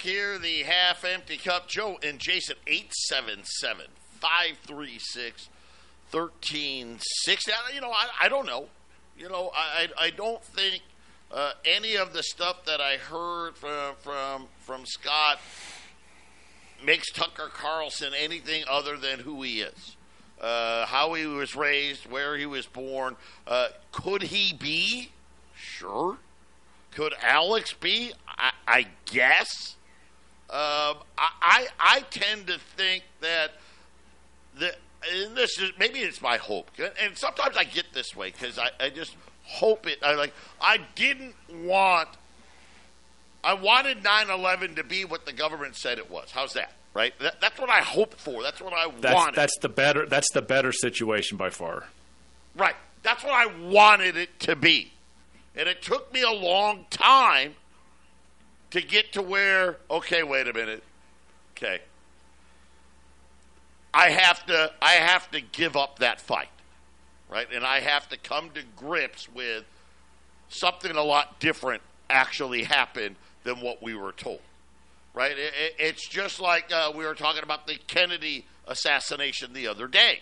Here, the half empty cup. Joe and Jason, 877 536 1360. You know, I, I don't know. You know, I, I don't think uh, any of the stuff that I heard from, from, from Scott makes Tucker Carlson anything other than who he is. Uh, how he was raised, where he was born. Uh, could he be? Sure. Could Alex be? I, I guess. Um, I, I I tend to think that the and this is maybe it's my hope, and sometimes I get this way because I, I just hope it. I like I didn't want. I wanted 9/11 to be what the government said it was. How's that? Right. That, that's what I hoped for. That's what I That's wanted. that's the better that's the better situation by far. Right. That's what I wanted it to be. And it took me a long time to get to where, okay, wait a minute. Okay. I have to I have to give up that fight. Right? And I have to come to grips with something a lot different actually happened than what we were told. Right? It, it, it's just like uh, we were talking about the Kennedy assassination the other day.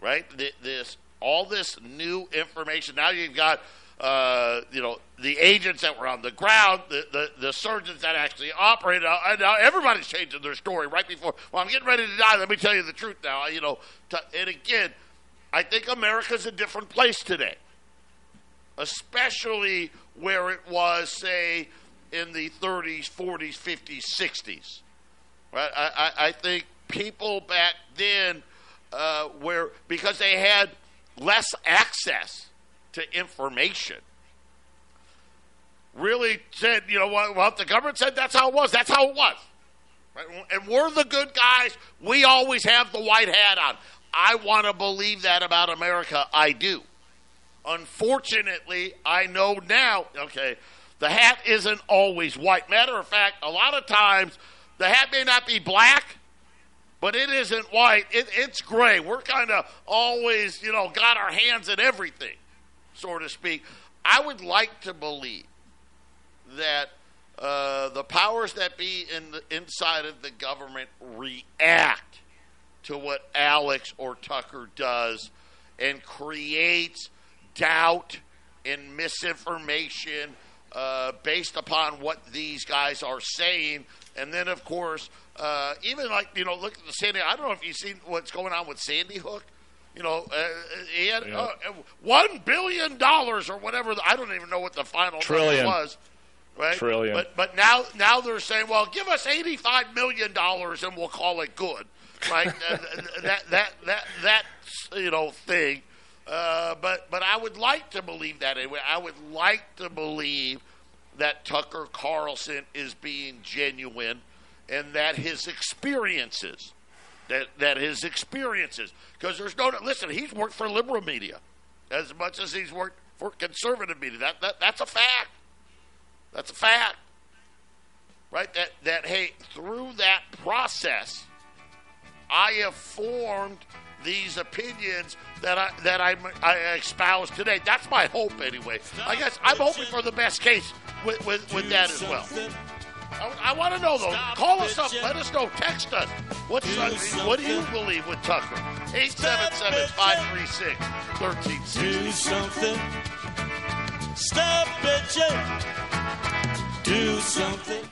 Right? Th- This all this new information. Now you've got uh, you know the agents that were on the ground, the, the, the surgeons that actually operated. Uh, now everybody's changing their story right before. Well, I'm getting ready to die. Let me tell you the truth now. You know, to, and again, I think America's a different place today, especially where it was, say, in the 30s, 40s, 50s, 60s. Right? I, I, I think people back then, uh, where because they had less access to information, really said, you know what? Well, the government said that's how it was. That's how it was. Right? And we're the good guys. We always have the white hat on. I want to believe that about America. I do. Unfortunately, I know now, okay, the hat isn't always white. Matter of fact, a lot of times the hat may not be black, but it isn't white. It, it's gray. We're kind of always, you know, got our hands in everything, so to speak. I would like to believe that uh, the powers that be in the inside of the government react to what Alex or Tucker does and creates doubt and misinformation uh, based upon what these guys are saying. And then, of course, uh, even like, you know, look at the Sandy. I don't know if you've seen what's going on with Sandy Hook. You know, uh, he had Yeah. uh, one billion dollars or whatever. I don't even know what the final Trillion. was. Right, Trillion. But but now now they're saying, well, give us eighty five million dollars and we'll call it good. Right, Uh, that that that that you know thing. Uh, but but I would like to believe that anyway. I would like to believe that Tucker Carlson is being genuine and that his experiences that that his experiences because there's no listen he's worked for liberal media as much as he's worked for conservative media that, that that's a fact that's a fact right that that hey through that process I have formed these opinions that I that I, I espouse today. That's my hope, anyway. I guess I'm hoping for the best case with with, with that as well. I, I want to know though. Call us up. Let us know. Text us. What's uh, what do you believe with Tucker? 877-536-1360. Do something. Stop bitching. Do something.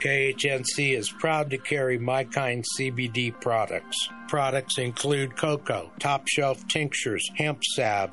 KHNC is proud to carry My Kind CBD products. Products include cocoa, top shelf tinctures, hemp salve,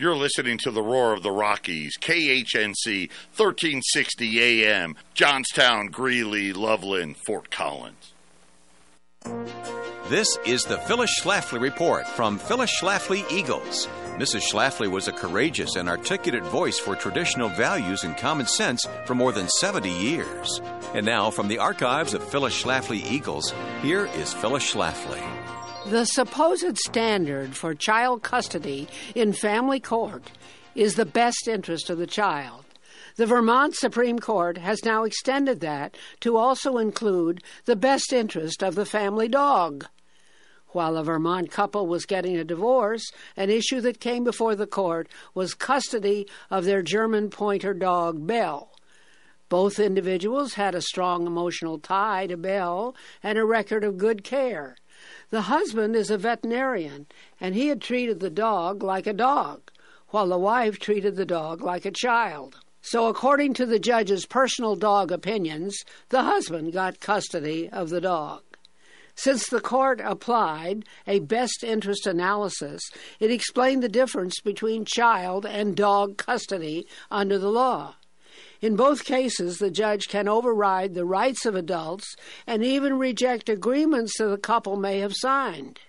You're listening to the Roar of the Rockies, KHNC, 1360 AM, Johnstown, Greeley, Loveland, Fort Collins. This is the Phyllis Schlafly Report from Phyllis Schlafly Eagles. Mrs. Schlafly was a courageous and articulate voice for traditional values and common sense for more than 70 years. And now, from the archives of Phyllis Schlafly Eagles, here is Phyllis Schlafly. The supposed standard for child custody in family court is the best interest of the child. The Vermont Supreme Court has now extended that to also include the best interest of the family dog. While a Vermont couple was getting a divorce, an issue that came before the court was custody of their German pointer dog, Belle. Both individuals had a strong emotional tie to Belle and a record of good care. The husband is a veterinarian, and he had treated the dog like a dog, while the wife treated the dog like a child. So, according to the judge's personal dog opinions, the husband got custody of the dog. Since the court applied a best interest analysis, it explained the difference between child and dog custody under the law. In both cases, the judge can override the rights of adults and even reject agreements that the couple may have signed.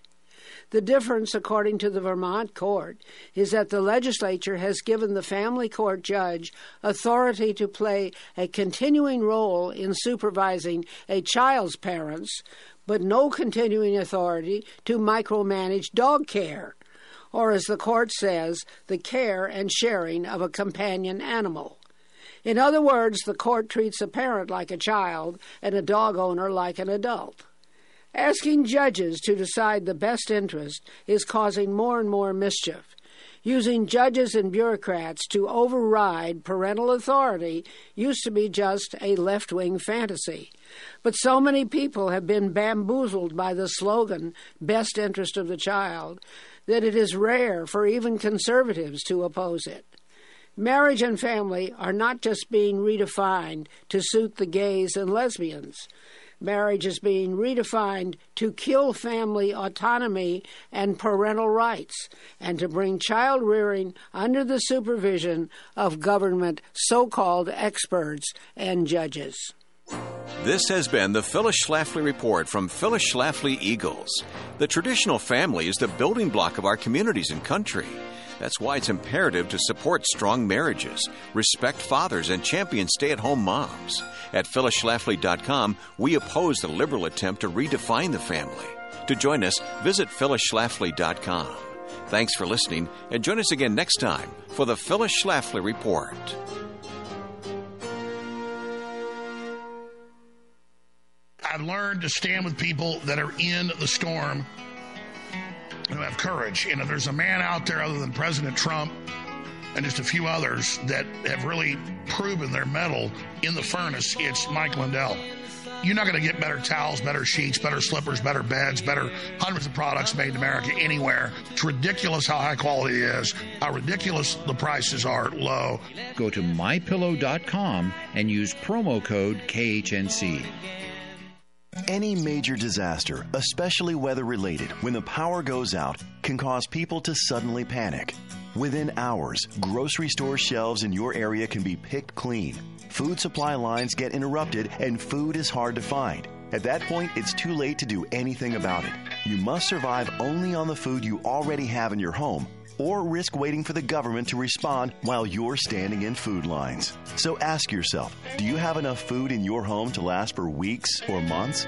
The difference, according to the Vermont court, is that the legislature has given the family court judge authority to play a continuing role in supervising a child's parents, but no continuing authority to micromanage dog care, or as the court says, the care and sharing of a companion animal. In other words, the court treats a parent like a child and a dog owner like an adult. Asking judges to decide the best interest is causing more and more mischief. Using judges and bureaucrats to override parental authority used to be just a left wing fantasy. But so many people have been bamboozled by the slogan, best interest of the child, that it is rare for even conservatives to oppose it. Marriage and family are not just being redefined to suit the gays and lesbians. Marriage is being redefined to kill family autonomy and parental rights and to bring child rearing under the supervision of government so called experts and judges. This has been the Phyllis Schlafly Report from Phyllis Schlafly Eagles. The traditional family is the building block of our communities and country. That's why it's imperative to support strong marriages, respect fathers, and champion stay at home moms. At phyllisschlafly.com, we oppose the liberal attempt to redefine the family. To join us, visit phyllisschlafly.com. Thanks for listening, and join us again next time for the Phyllis Schlafly Report. I've learned to stand with people that are in the storm who have courage. You know, there's a man out there other than President Trump and just a few others that have really proven their mettle in the furnace. It's Mike Lindell. You're not going to get better towels, better sheets, better slippers, better beds, better hundreds of products made in America anywhere. It's ridiculous how high quality it is, how ridiculous the prices are low. Go to mypillow.com and use promo code KHNC. Any major disaster, especially weather related, when the power goes out, can cause people to suddenly panic. Within hours, grocery store shelves in your area can be picked clean. Food supply lines get interrupted and food is hard to find. At that point, it's too late to do anything about it. You must survive only on the food you already have in your home or risk waiting for the government to respond while you're standing in food lines. So ask yourself do you have enough food in your home to last for weeks or months?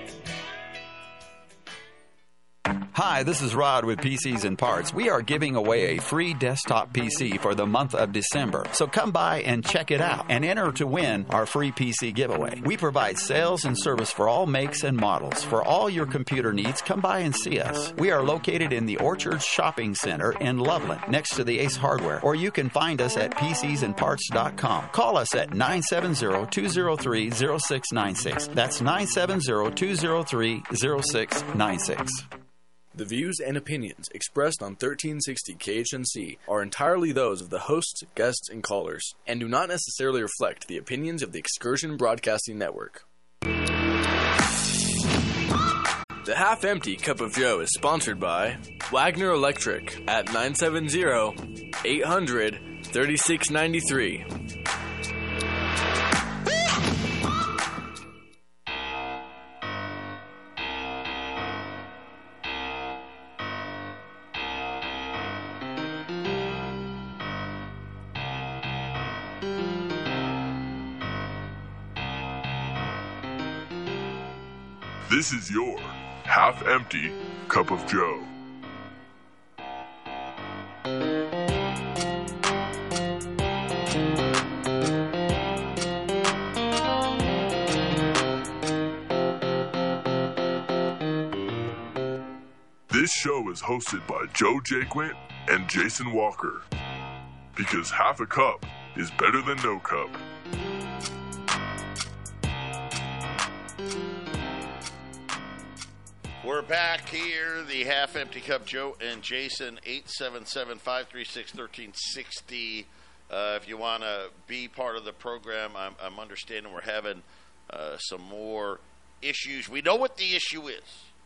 Hi, this is Rod with PCs and Parts. We are giving away a free desktop PC for the month of December. So come by and check it out and enter to win our free PC giveaway. We provide sales and service for all makes and models. For all your computer needs, come by and see us. We are located in the Orchard Shopping Center in Loveland, next to the Ace Hardware, or you can find us at PCsandParts.com. Call us at 970-203-0696. That's 970-203-0696. The views and opinions expressed on 1360 KHNC are entirely those of the hosts, guests, and callers, and do not necessarily reflect the opinions of the Excursion Broadcasting Network. The Half Empty Cup of Joe is sponsored by Wagner Electric at 970 800 3693. This is your half empty cup of Joe. This show is hosted by Joe Jaquint and Jason Walker. Because half a cup is better than no cup. We're back here, the half empty cup, Joe and Jason, 877 536 1360. If you want to be part of the program, I'm, I'm understanding we're having uh, some more issues. We know what the issue is.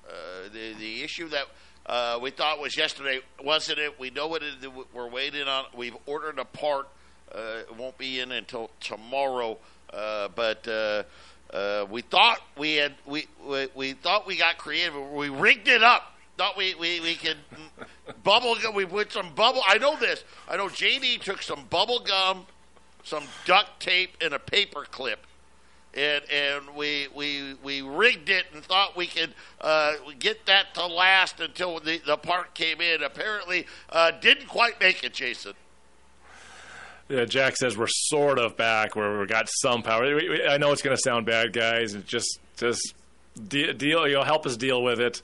Uh, the, the issue that uh, we thought was yesterday wasn't it. We know what it. We're waiting on. We've ordered a part. Uh, it won't be in until tomorrow. Uh, but uh, we thought we had we, we we thought we got creative. We rigged it up. Thought we we we could bubble gum. We put some bubble. I know this. I know JD took some bubble gum, some duct tape, and a paper clip. And, and we, we we rigged it and thought we could uh, get that to last until the, the part came in. Apparently, uh, didn't quite make it, Jason. Jack says we're sort of back where we got some power. We- we- I know it's going to sound bad, guys, and just just de- deal. You know, help us deal with it.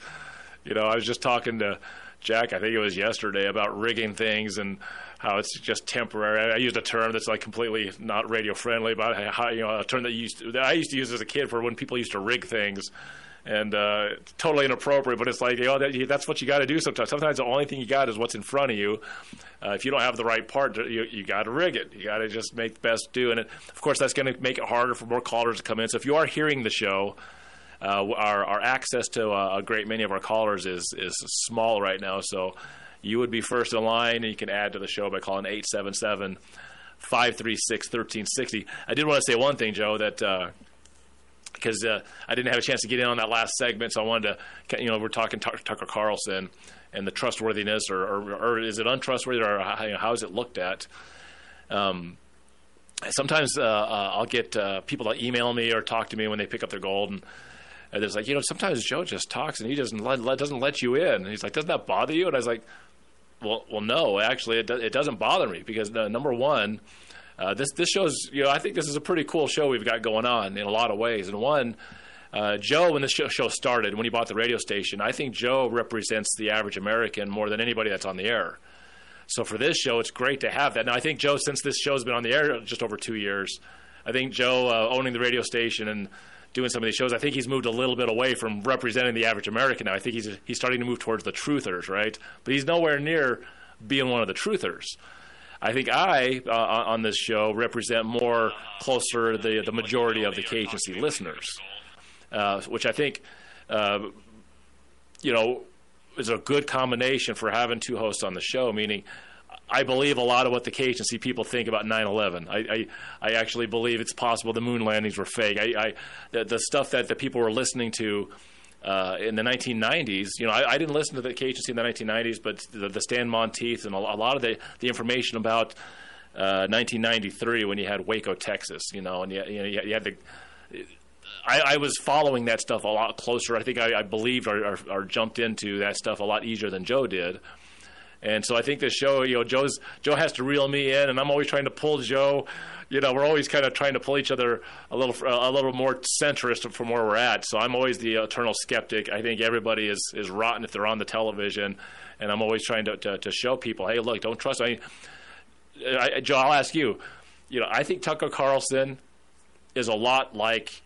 You know, I was just talking to Jack. I think it was yesterday about rigging things and how it's just temporary. I used a term that's like completely not radio friendly, but how you know a term that used to, that I used to use as a kid for when people used to rig things. And uh, totally inappropriate, but it's like you know that, that's what you got to do sometimes. Sometimes the only thing you got is what's in front of you. Uh, if you don't have the right part, you, you got to rig it. You got to just make the best do. And it, of course, that's going to make it harder for more callers to come in. So if you are hearing the show, uh, our, our access to uh, a great many of our callers is is small right now. So you would be first in line, and you can add to the show by calling 877 536 1360. I did want to say one thing, Joe, that. Because uh, I didn't have a chance to get in on that last segment, so I wanted to, you know, we're talking Tucker, Carlson and the trustworthiness, or, or, or is it untrustworthy, or how, you know, how is it looked at? Um, sometimes uh, uh, I'll get uh, people that email me or talk to me when they pick up their gold, and uh, there's like, you know, sometimes Joe just talks and he doesn't let, let doesn't let you in. And he's like, doesn't that bother you? And I was like, well, well, no, actually, it, do, it doesn't bother me because uh, number one. Uh, this this shows you know I think this is a pretty cool show we've got going on in a lot of ways. And one, uh, Joe, when this show, show started, when he bought the radio station, I think Joe represents the average American more than anybody that's on the air. So for this show, it's great to have that. Now I think Joe, since this show's been on the air just over two years, I think Joe uh, owning the radio station and doing some of these shows, I think he's moved a little bit away from representing the average American now. I think he's he's starting to move towards the truthers, right? But he's nowhere near being one of the truthers. I think I, uh, on this show, represent more closer the the majority of the KHNC listeners, uh, which I think, uh, you know, is a good combination for having two hosts on the show. Meaning, I believe a lot of what the KHNC people think about 9/11. I, I, I actually believe it's possible the moon landings were fake. I, I the, the stuff that the people were listening to uh, in the 1990s, you know, I, I didn't listen to the KHNC in the 1990s, but the, the Stan Monteith and a, a lot of the, the information about uh, 1993 when you had Waco, Texas, you know, and you, you, know, you had the I, I was following that stuff a lot closer. I think I, I believed or, or, or jumped into that stuff a lot easier than Joe did. And so I think this show, you know, Joe's Joe has to reel me in, and I'm always trying to pull Joe. You know, we're always kind of trying to pull each other a little a little more centrist from where we're at. So I'm always the eternal skeptic. I think everybody is is rotten if they're on the television, and I'm always trying to to, to show people, hey, look, don't trust. I, I, Joe, I'll ask you. You know, I think Tucker Carlson is a lot like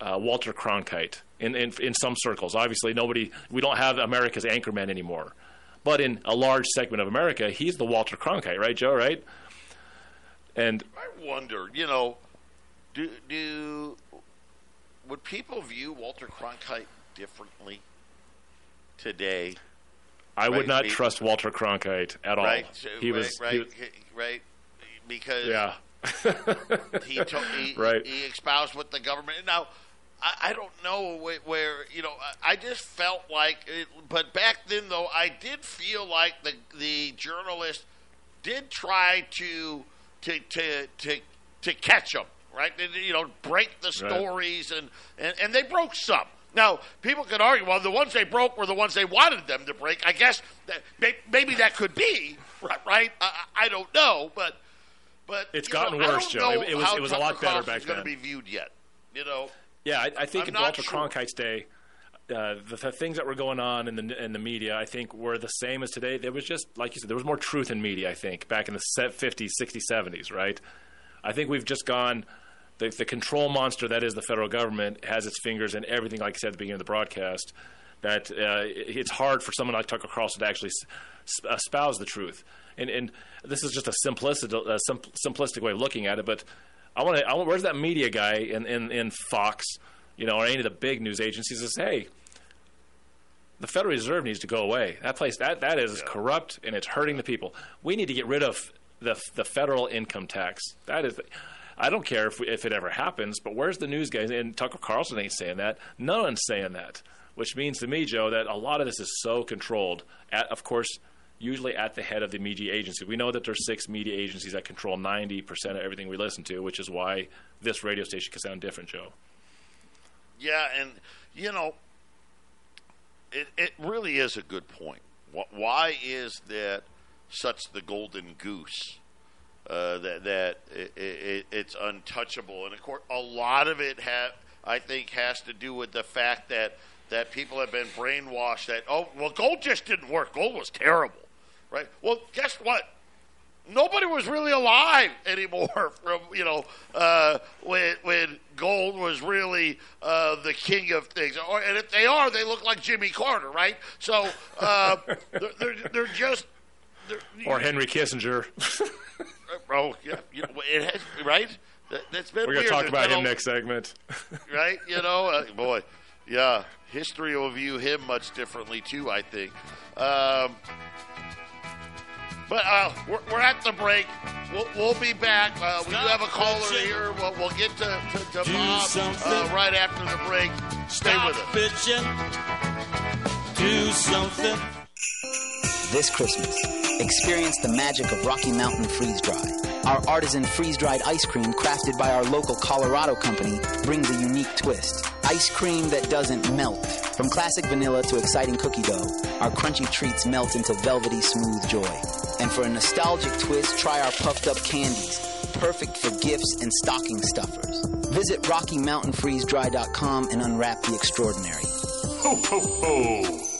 uh, Walter Cronkite in, in in some circles. Obviously, nobody we don't have America's anchorman anymore. But in a large segment of America, he's the Walter Cronkite, right, Joe? Right? And I wonder, you know, do do would people view Walter Cronkite differently today? I would not be- trust Walter Cronkite at all. Right, so- He right, was, he right, was- right, because yeah. he he, Right. he espoused what the government now I, I don't know where, where you know I, just felt like it, but back then though I did feel like the the journalist did try to to to to, to catch them right They- you know break the Right. stories and, and and they broke some now people could argue well the ones they broke were the ones they wanted them to break I guess that, maybe that could be right, right? I, I don't know but but It's you know, gotten worse, Joe. It- it was- it was a lot better back then. be viewed yet you know Yeah, I, I think I'm in not Walter sure. Cronkite's day, uh, the, the things that were going on in the in the media, I think, were the same as today. There was just, like you said, there was more truth in media. I think back in the 50s, 60s, 70s, right? I think we've just gone. The, the control monster that is the federal government has its fingers in everything, like I said at the beginning of the broadcast. That uh, it- it's hard for someone like Tucker Carlson to actually s- espouse the truth. And, and this is just a simplistic, a simplistic way of looking at it. But I want to. I want, where's that media guy in, in, in Fox, you know, or any of the big news agencies that says, "Hey, the Federal Reserve needs to go away. That place that that is corrupt and it's hurting the people. We need to get rid of the the federal income tax. That is." I don't care if, if it ever happens, but where's the news guys? And Tucker Carlson ain't saying that. No one's saying that, which means to me, Joe, that a lot of this is so controlled. At, of course, usually at the head of the media agency. We know that there's six media agencies that control 90% of everything we listen to, which is why this radio station can sound different, Joe. Yeah, and you know, it it really is a good point. Why is that such the golden goose? Uh, that that it, it, it's untouchable, and of course, a lot of it ha- I think has to do with the fact that that people have been brainwashed that oh well, gold just didn't work. Gold was terrible, right? Well, guess what? nobody was really alive anymore from you know uh, when when gold was really uh, the king of things. Or, and if they are, they look like Jimmy Carter, right? So uh, they're, they're they're just Or Henry Kissinger. oh yeah, you know, it has right. That, that's been We're weird. to talk about him next segment. right? You know, uh, boy, yeah. History will view him much differently too. I think. Um, but uh, we're, we're at the break. We'll, we'll be back. Uh, we do have a caller here. We'll, we'll get to, to, to Bob uh, right after the break. Stay with us. bitching. Do something. This Christmas, experience the magic of Rocky Mountain Freeze Dry. Our artisan freeze dried ice cream, crafted by our local Colorado company, brings a unique twist. Ice cream that doesn't melt. From classic vanilla to exciting cookie dough, our crunchy treats melt into velvety smooth joy. And for a nostalgic twist, try our puffed up candies, perfect for gifts and stocking stuffers. Visit RockyMountainFreezeDry.com and unwrap the extraordinary. Ho, ho, ho.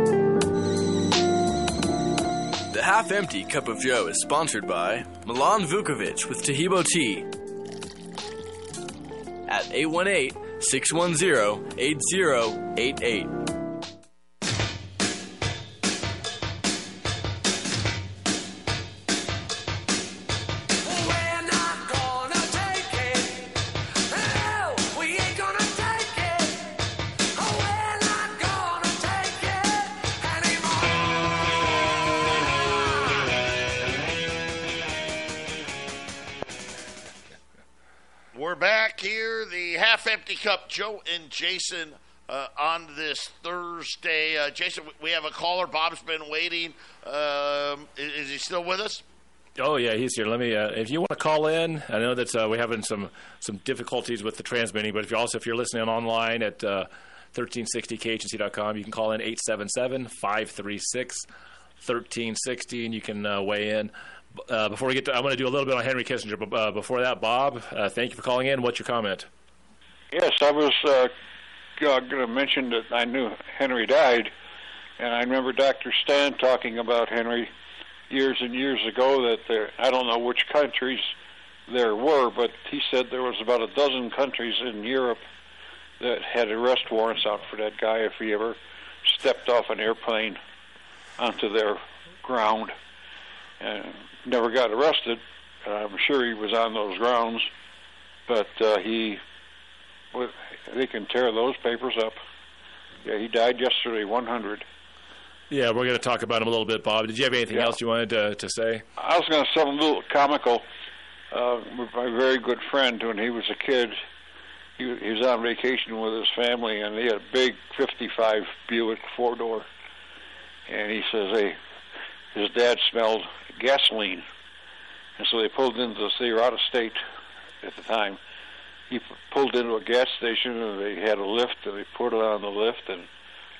The Half Empty Cup of Joe is sponsored by Milan Vukovic with Taheebo Tea at 818 610 8088. 50 Cup, Joe and Jason uh, on this Thursday. Uh, Jason, we have a caller. Bob's been waiting. Um, is, is, he still with us? Oh yeah, he's here. Let me. Uh, if you want to call in, I know that uh, we're having some some difficulties with the transmitting, but if you also if you're listening online at uh, 1360khnc.com, you can call in 877-536-1360, and you can uh, weigh in. before we get to, I'm going to do a little bit on Henry Kissinger, but before that, Bob, thank you for calling in. What's your comment? Yes, I was uh, going to mention that I knew Henry died, and I remember Dr. Stan talking about Henry years and years ago that there, I don't know which countries there were, but he said there was about a dozen countries in Europe that had arrest warrants out for that guy if he ever stepped off an airplane onto their ground and never got arrested. I'm sure he was on those grounds, but uh, he they can tear those papers up. Yeah, he died yesterday, 100. Yeah, we're going to talk about him a little bit, Bob. Did you have anything Yeah. else you wanted to, to say? I was going to say something a little comical. Uh, with my very good friend, when he was a kid, he, he was on vacation with his family, and he had a big '55 Buick four door. And he says, "Hey, his dad smelled gasoline," and so they pulled into. They were out of state at the time. He pulled into a gas station, and they had a lift, and they put it on the lift, and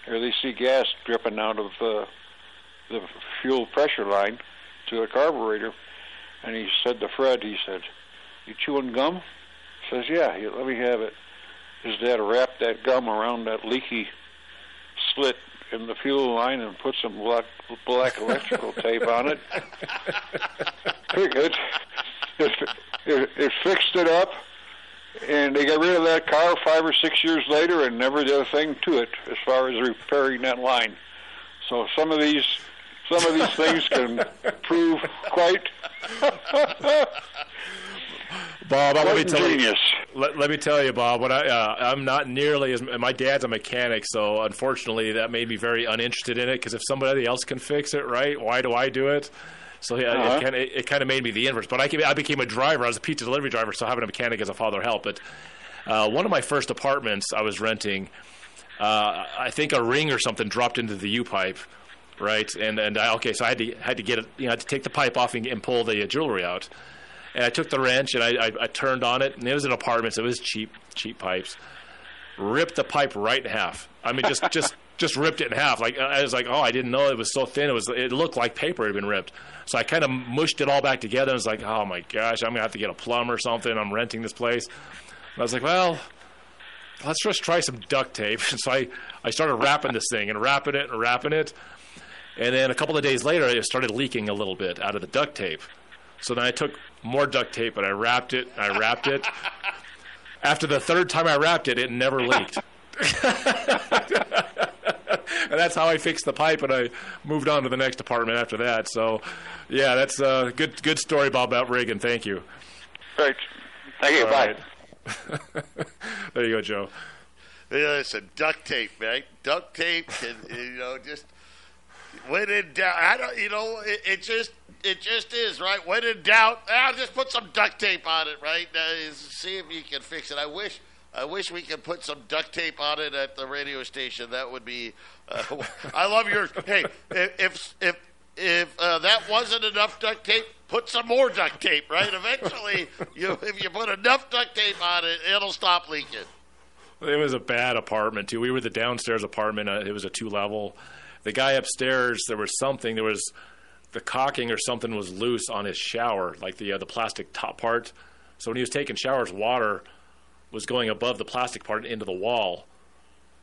there they see gas dripping out of uh, the fuel pressure line to the carburetor. And he said to Fred, he said, "You chewing gum?" Says, "Yeah." He, Let me have it. His dad wrapped that gum around that leaky slit in the fuel line and put some black, black electrical tape on it. it, it, it, it fixed it up, and they got rid of that car five or six years later and never did a thing to it as far as repairing that line. So some of these some of these things can prove quite Bob, let me tell ingenious. you. Let, let me tell you, Bob. What I uh, I'm not nearly as my dad's a mechanic, so unfortunately that made me very uninterested in it. Because if somebody else can fix it, right? Why do I do it? So yeah, Uh-huh. it kind of it, kind of made me the inverse. But I came, I became a driver. I was a pizza delivery driver, so having a mechanic as a father helped. But uh, one of my first apartments I was renting, uh, I think a ring or something dropped into the U pipe, right? And and I, okay, so I had to had to get it, you know, I had to take the pipe off and, and pull the uh, jewelry out. And I took the wrench and I, I, I turned on it, and it was an apartment, so it was cheap, cheap pipes. Ripped the pipe right in half. I mean, just just just ripped it in half. Like I was like, oh, I didn't know it was so thin. It was it looked like paper had been ripped. So I kind of mushed it all back together. and was like, oh my gosh, I'm gonna have to get a plumber or something. I'm renting this place. And I was like, well, let's just try some duct tape. so I I started wrapping this thing and wrapping it and wrapping it. And then a couple of days later, it started leaking a little bit out of the duct tape. So then I took more duct tape and I wrapped it. I wrapped it. After the third time I wrapped it, it never leaked. And that's how I fixed the pipe, and I moved on to the next apartment after that. So, yeah, that's a good good story about Mount Reagan. Thank you. Great. Thank you. All Bye. right. there you go, Joe. Yeah, listen, duct tape, right? Duct tape can, you know, just when in doubt. I don't, you know, it, it just, it just is, right? When in doubt, I'll just put some duct tape on it, right? Uh, see if you can fix it. I wish, I wish we could put some duct tape on it at the radio station. That would be. Uh, I love your. Hey, if if if uh, that wasn't enough duct tape, put some more duct tape, right? Eventually, you if you put enough duct tape on it, it'll stop leaking. It was a bad apartment too. We were the downstairs apartment. Uh, it was a two level. The guy upstairs, there was something. There was the caulking or something was loose on his shower, like the uh, the plastic top part. So when he was taking showers, water was going above the plastic part into the wall.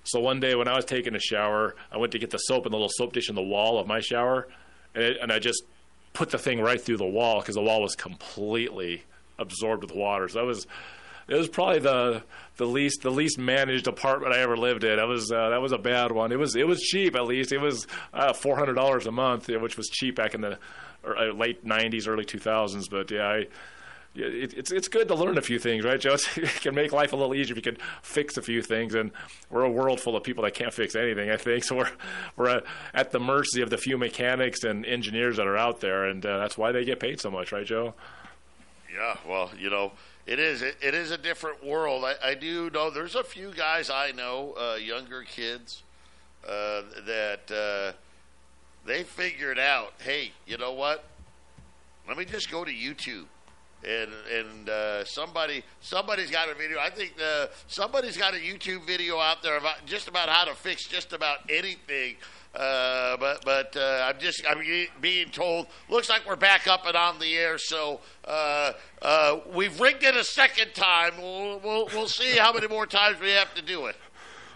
So one day when I was taking a shower, I went to get the soap in the little soap dish in the wall of my shower, and, it, and I just put the thing right through the wall because the wall was completely absorbed with water. So that was it was probably the the least the least managed apartment I ever lived in. That was uh, that was a bad one. It was it was cheap at least. It was uh, four hundred dollars a month, which was cheap back in the uh, late '90s, early 2000s. But yeah, I, it, it's it's good to learn a few things, right, Joe? it can make life a little easier if you can fix a few things. And we're a world full of people that can't fix anything. I think so. We're we're uh, at the mercy of the few mechanics and engineers that are out there, and uh, that's why they get paid so much, right, Joe? Yeah, well, you know, it is it, it is a different world. I, I do know there's a few guys I know, uh, younger kids, uh, that uh, they figured out. Hey, you know what? Let me just go to YouTube. And and uh, somebody somebody's got a video. I think uh, somebody's got a YouTube video out there about just about how to fix just about anything. Uh, but but uh, I'm just I'm being told looks like we're back up and on the air. So uh, uh, we've rigged it a second time. We'll, we'll we'll see how many more times we have to do it.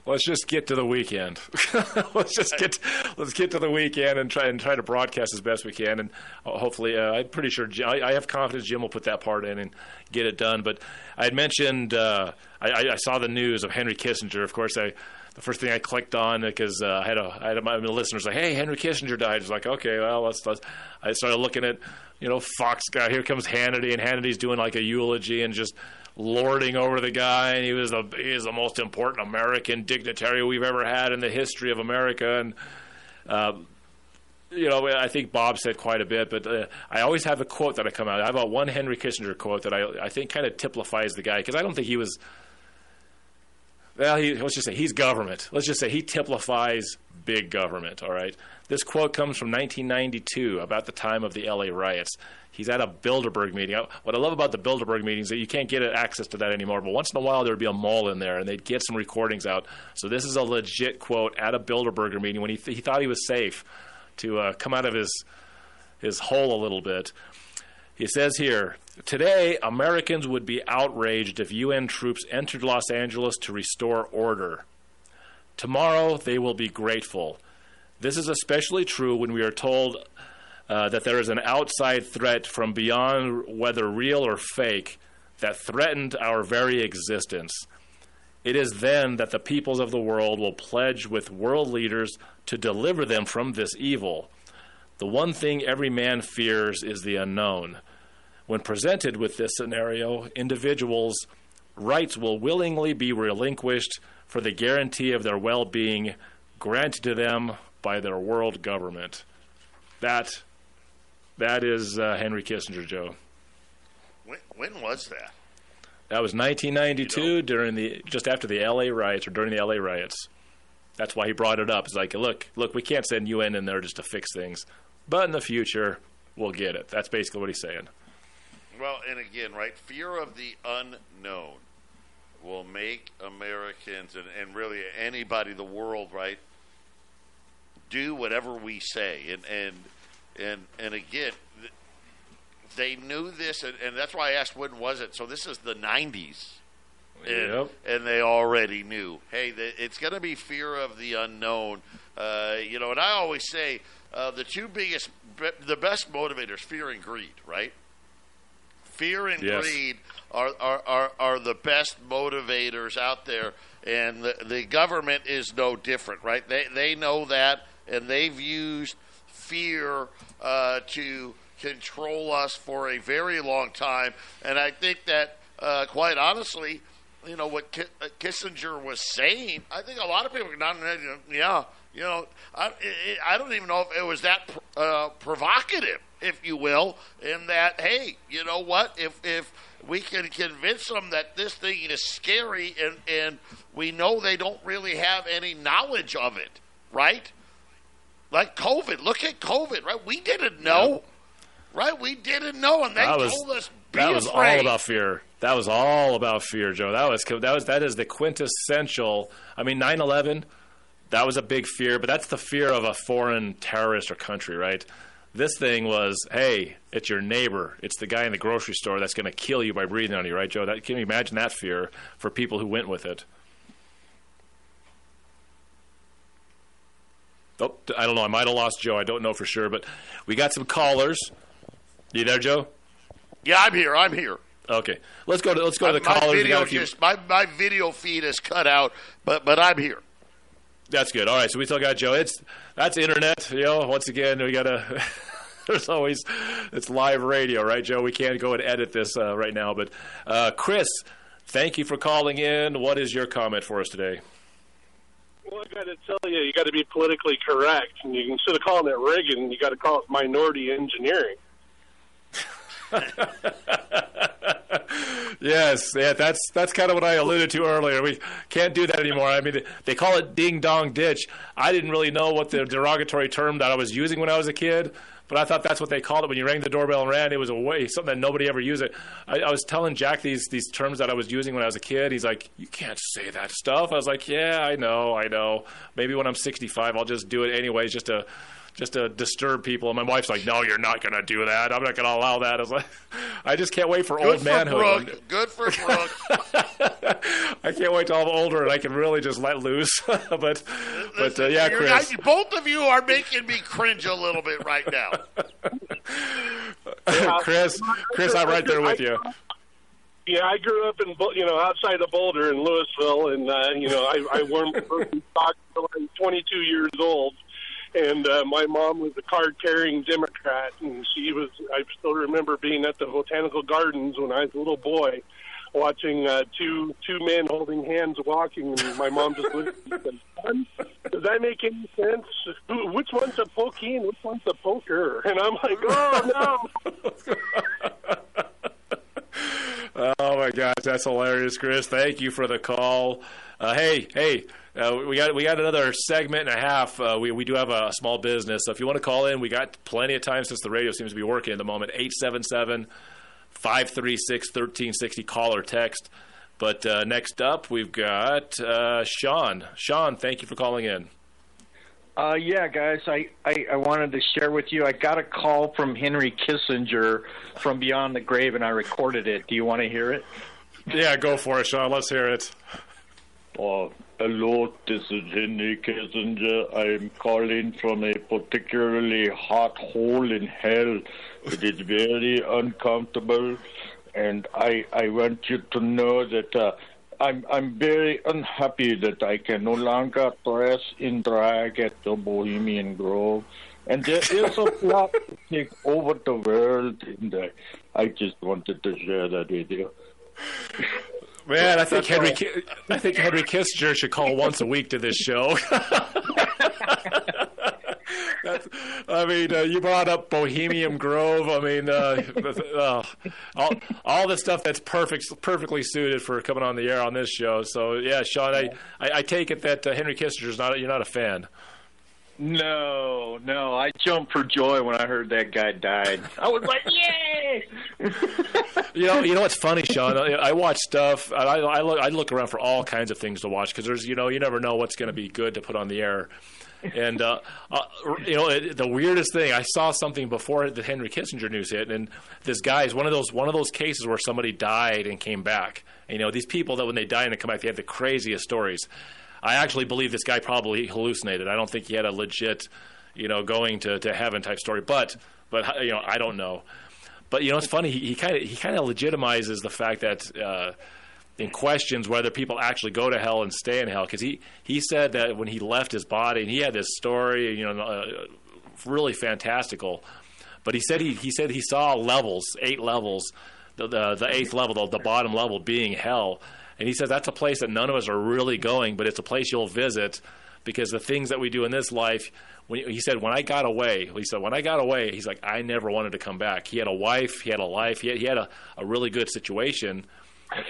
Let's just get to the weekend. let's just get let's get to the weekend and try and try to broadcast as best we can. And uh, hopefully, uh, I'm pretty sure I, I have confidence Jim will put that part in and get it done. But I had mentioned uh, I, I- I saw the news of Henry Kissinger. Of course, I the first thing I clicked on because uh, I had a I had a, my listeners like, hey, Henry Kissinger died. It's like, okay, well, let's, let's. I started looking at you know Fox guy. Here comes Hannity, and Hannity's doing like a eulogy and just lording over the guy, and he was the he is the most important American dignitary we've ever had in the history of America, and. Um, you know, I think Bob said quite a bit, but uh, I always have a quote that I come out. I have a one Henry Kissinger quote that I I think kind of typifies the guy because I don't think he was. Well, he, let's just say he's government. Let's just say he typifies big government. All right. This quote comes from 1992, about the time of the LA riots. He's at a Bilderberg meeting. What I love about the Bilderberg meetings is that you can't get access to that anymore. But once in a while, there would be a mall in there, and they'd get some recordings out. So this is a legit quote at a Bilderberger meeting when he th- he thought he was safe to uh, come out of his his hole a little bit. He says here, today Americans would be outraged if UN troops entered Los Angeles to restore order. Tomorrow they will be grateful. This is especially true when we are told uh, that there is an outside threat from beyond, whether real or fake, that threatened our very existence. It is then that the peoples of the world will pledge with world leaders to deliver them from this evil. The one thing every man fears is the unknown. When presented with this scenario, individuals' rights will willingly be relinquished for the guarantee of their well being granted to them by their world government. That, that is uh, Henry Kissinger, Joe. When, when was that? That was 1992 during the just after the LA riots or during the LA riots. That's why he brought it up. It's like, look, look, we can't send UN in there just to fix things, but in the future we'll get it. That's basically what he's saying. Well, and again, right, fear of the unknown will make Americans and, and really anybody in the world, right, do whatever we say. And and and and again, they knew this, and, and that's why I asked when was it. So this is the '90s. And, Yep. and they already knew. Hey, the, it's going to be fear of the unknown. Uh, you know, and I always say uh, the two biggest, the best motivators, fear and greed, right? Fear and Yes. greed are, are, are, are the best motivators out there. and the the government is no different, right? They they know that, and they've used fear uh, to control us for a very long time. And I think that, uh, quite honestly, you know what uh, Kissinger was saying. I think a lot of people not. Yeah, you know, I, I don't even know if it was that uh, provocative, if you will, in that hey, you know what? If if we can convince them that this thing is scary, and and we know they don't really have any knowledge of it, right? Like COVID. Look at COVID, right? We didn't know, right? We didn't know, and they That was- told us be that was afraid. all about fear. That was all about fear, Joe. That was that was that is the quintessential. I mean, 9/11, that was a big fear, but that's the fear of a foreign terrorist or country, right? This thing was, hey, it's your neighbor. It's the guy in the grocery store that's going to kill you by breathing on you, right, Joe? That, can you imagine that fear for people who went with it? Oh, I don't know. I might have lost Joe. I don't know for sure, but we got some callers. You there, Joe? Yeah, I'm here. I'm here. Okay, let's go to let's go to the my callers. We video got a few- just my, my video feed is cut out, but but I'm here. That's good. All right, so we still got Joe. It's that's internet. You know, once again, we gotta. There's always it's live radio, right, Joe? We can't go and edit this uh, right now, but uh, Chris, thank you for calling in. What is your comment for us today? Well, I got to tell you, you got to be politically correct. And you, instead of calling it rigging, you got to call it minority engineering. Yes, yeah, that's that's kind of what I alluded to earlier. We can't do that anymore. I mean, they call it ding dong ditch. I didn't really know what the derogatory term that I was using when I was a kid, but I thought that's what they called it when you rang the doorbell and ran. It was a way something that nobody ever used it. I, I was telling Jack these these terms that I was using when I was a kid. He's like, "You can't say that stuff." I was like, "Yeah, I know, I know. Maybe when I'm 65, I'll just do it anyways, just to." Just to disturb people, and my wife's like, "No, you're not going to do that. I'm not going to allow that." I was like, "I just can't wait for Good old for manhood." Brooke. Good for Brooke. I can't wait till I'm older and I can really just let loose. but but uh, yeah, Chris. not- both of you are making me cringe a little bit right now. Chris, Chris, I'm right there with you. Yeah, I grew up in Bo- you know outside of Boulder in Louisville, and uh, you know I, I wore my first stock until I was 22 years old, and uh, my mom was a card-carrying Democrat, and she was. I still remember being at the Botanical Gardens when I was a little boy, watching uh, two two men holding hands walking, and my mom just looked at said, does that make any sense? Who, which one's a pokey and which one's a poker?" And I'm like, "Oh no." Oh my gosh, that's hilarious, Chris. Thank you for the call. Uh, hey, hey, uh, we got we got another segment and a half. Uh, we we do have a small business, so if you want to call in, we got plenty of time since the radio seems to be working at the moment. 877 536 1360 call or text. But uh, next up, we've got uh, Sean. Sean, thank you for calling in. Uh, yeah, guys, I, I, I wanted to share with you. I got a call from Henry Kissinger from beyond the grave, and I recorded it. Do you want to hear it? Yeah, go for it, Sean. Let's hear it. Uh, hello, this is Henry Kissinger. I'm calling from a particularly hot hole in hell. It is very uncomfortable, and I I want you to know that uh, I'm I'm very unhappy that I can no longer dress in drag at the Bohemian Grove. And there is a plot to take over the world, and I, I just wanted to share that with you. Man, I think That's Henry, all. I think Henry Kissinger should call once a week to this show. That's, I mean, uh, you brought up Bohemian Grove. I mean, uh, uh, all all the stuff that's perfect, perfectly suited for coming on the air on this show. So, yeah, Sean, I, I, I take it that uh, Henry Kissinger's not you're not a fan. No, no, I jumped for joy when I heard that guy died. I was like, You know, you know what's funny, Sean? I, I watch stuff. I, I look, I look around for all kinds of things to watch because there's, you know, you never know what's going to be good to put on the air. And uh, uh, you know, it, the weirdest thing, I saw something before the Henry Kissinger news hit, and this guy is one of those one of those cases where somebody died and came back. And, you know, these people that when they die and they come back, they have the craziest stories. I actually believe this guy probably hallucinated. I don't think he had a legit, you know, going to, to heaven type story. But but you know, I don't know. But you know, it's funny. He kind of he kind of legitimizes the fact that uh, questions whether people actually go to hell and stay in hell. Because he he said that when he left his body, and he had this story, you know, uh, really fantastical. But he said he he said he saw levels, eight levels, the the, the eighth level, the, the bottom level being hell. And he says that's a place that none of us are really going, but it's a place you'll visit because the things that we do in this life. When he said, when I got away, he said, when I got away, he's like, I never wanted to come back. He had a wife, he had a life, he had, he had a, a really good situation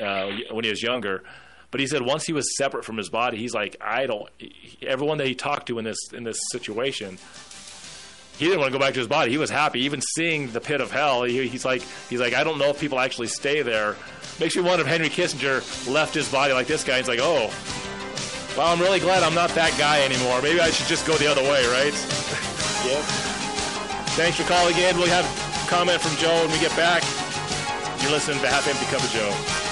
uh, when he was younger. But he said once he was separate from his body, he's like, I don't. Everyone that he talked to in this in this situation, he didn't want to go back to his body. He was happy, even seeing the pit of hell. He, he's like, he's like, I don't know if people actually stay there. Makes me wonder if Henry Kissinger left his body like this guy. He's like, oh, well, I'm really glad I'm not that guy anymore. Maybe I should just go the other way, right? yep. Thanks for calling in. We'll have a comment from Joe when we get back. You're listening to Half Empty Cup of Joe.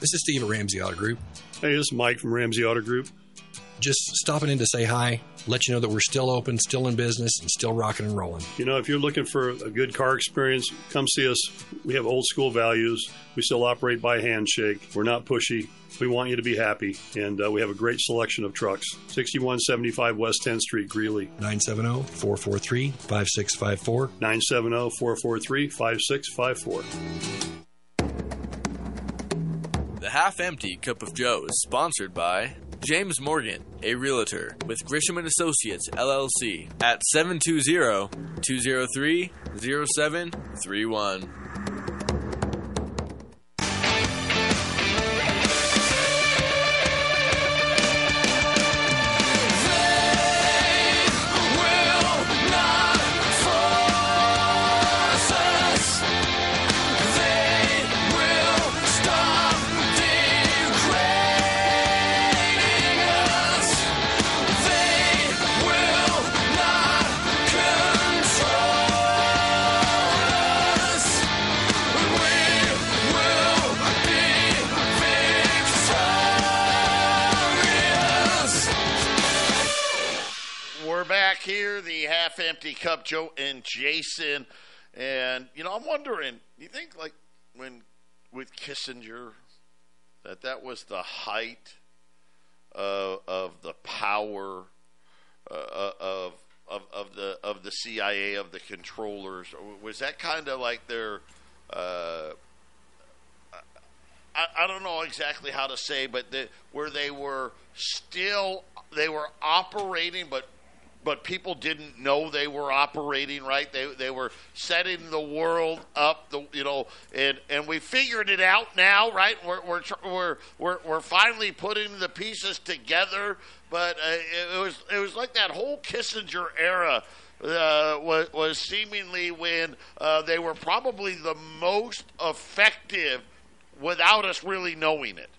This is Steve at Ramsey Auto Group. Hey, this is Mike from Ramsey Auto Group. Just stopping in to say hi, let you know that we're still open, still in business, and still rocking and rolling. You know, if you're looking for a good car experience, come see us. We have old school values. We still operate by handshake. We're not pushy. We want you to be happy, and uh, we have a great selection of trucks. 6175 West 10th Street, Greeley. 970 443 5654. 970 443 5654. The Half Empty Cup of Joe is sponsored by James Morgan, a realtor with Grisham and Associates LLC at 720-203-0731. Empty cup, Joe and Jason. And you know, I'm wondering, you think like when with Kissinger that that was the height of, of the power uh, of of of the of the CIA of the controllers was that kind of like their uh, I, I don't know exactly how to say, but the, where they were still they were operating, but but people didn't know they were operating right. They they were setting the world up, the you know, and and we figured it out now, right? We're we're we're we're, we're finally putting the pieces together, but uh, it, was it was like that whole Kissinger era. Uh, was, was seemingly when uh, they were probably the most effective without us really knowing it.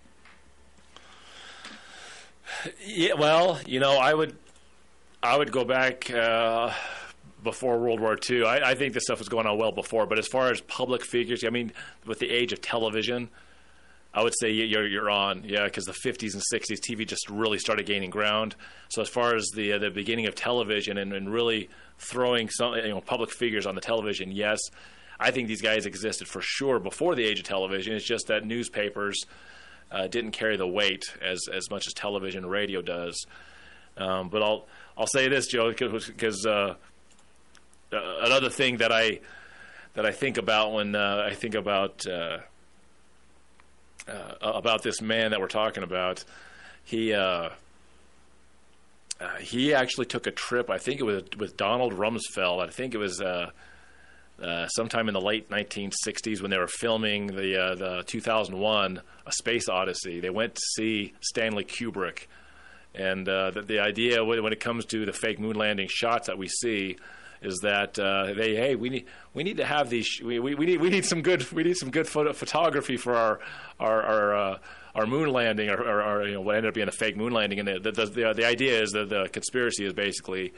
Yeah, well, you know, I would, I would go back uh, before World War II. I, I think this stuff was going on well before, but as far as public figures, I mean, with the age of television, I would say you're you're on, yeah, because the 50s and 60s TV just really started gaining ground. So as far as the uh, the beginning of television and, and really throwing some you know public figures on the television, yes, I think these guys existed for sure before the age of television. It's just that newspapers uh, didn't carry the weight as as much as television and radio does. Um, but I'll I'll say this, Joe, because uh, uh, another thing that I that I think about when uh, I think about uh, uh, about this man that we're talking about, he. Uh, he actually took a trip. I think it was with Donald Rumsfeld. I think it was sometime in the late 1960s when they were filming the the 2001 A Space Odyssey. They went to see Stanley Kubrick, and uh, the, the idea when it comes to the fake moon landing shots that we see is that uh, they hey we need we need to have these we, we, we need we need some good we need some good photo- photography for our our our, uh, our moon landing or, or, or you know what ended up being a fake moon landing and the the, the, the idea is that the conspiracy is basically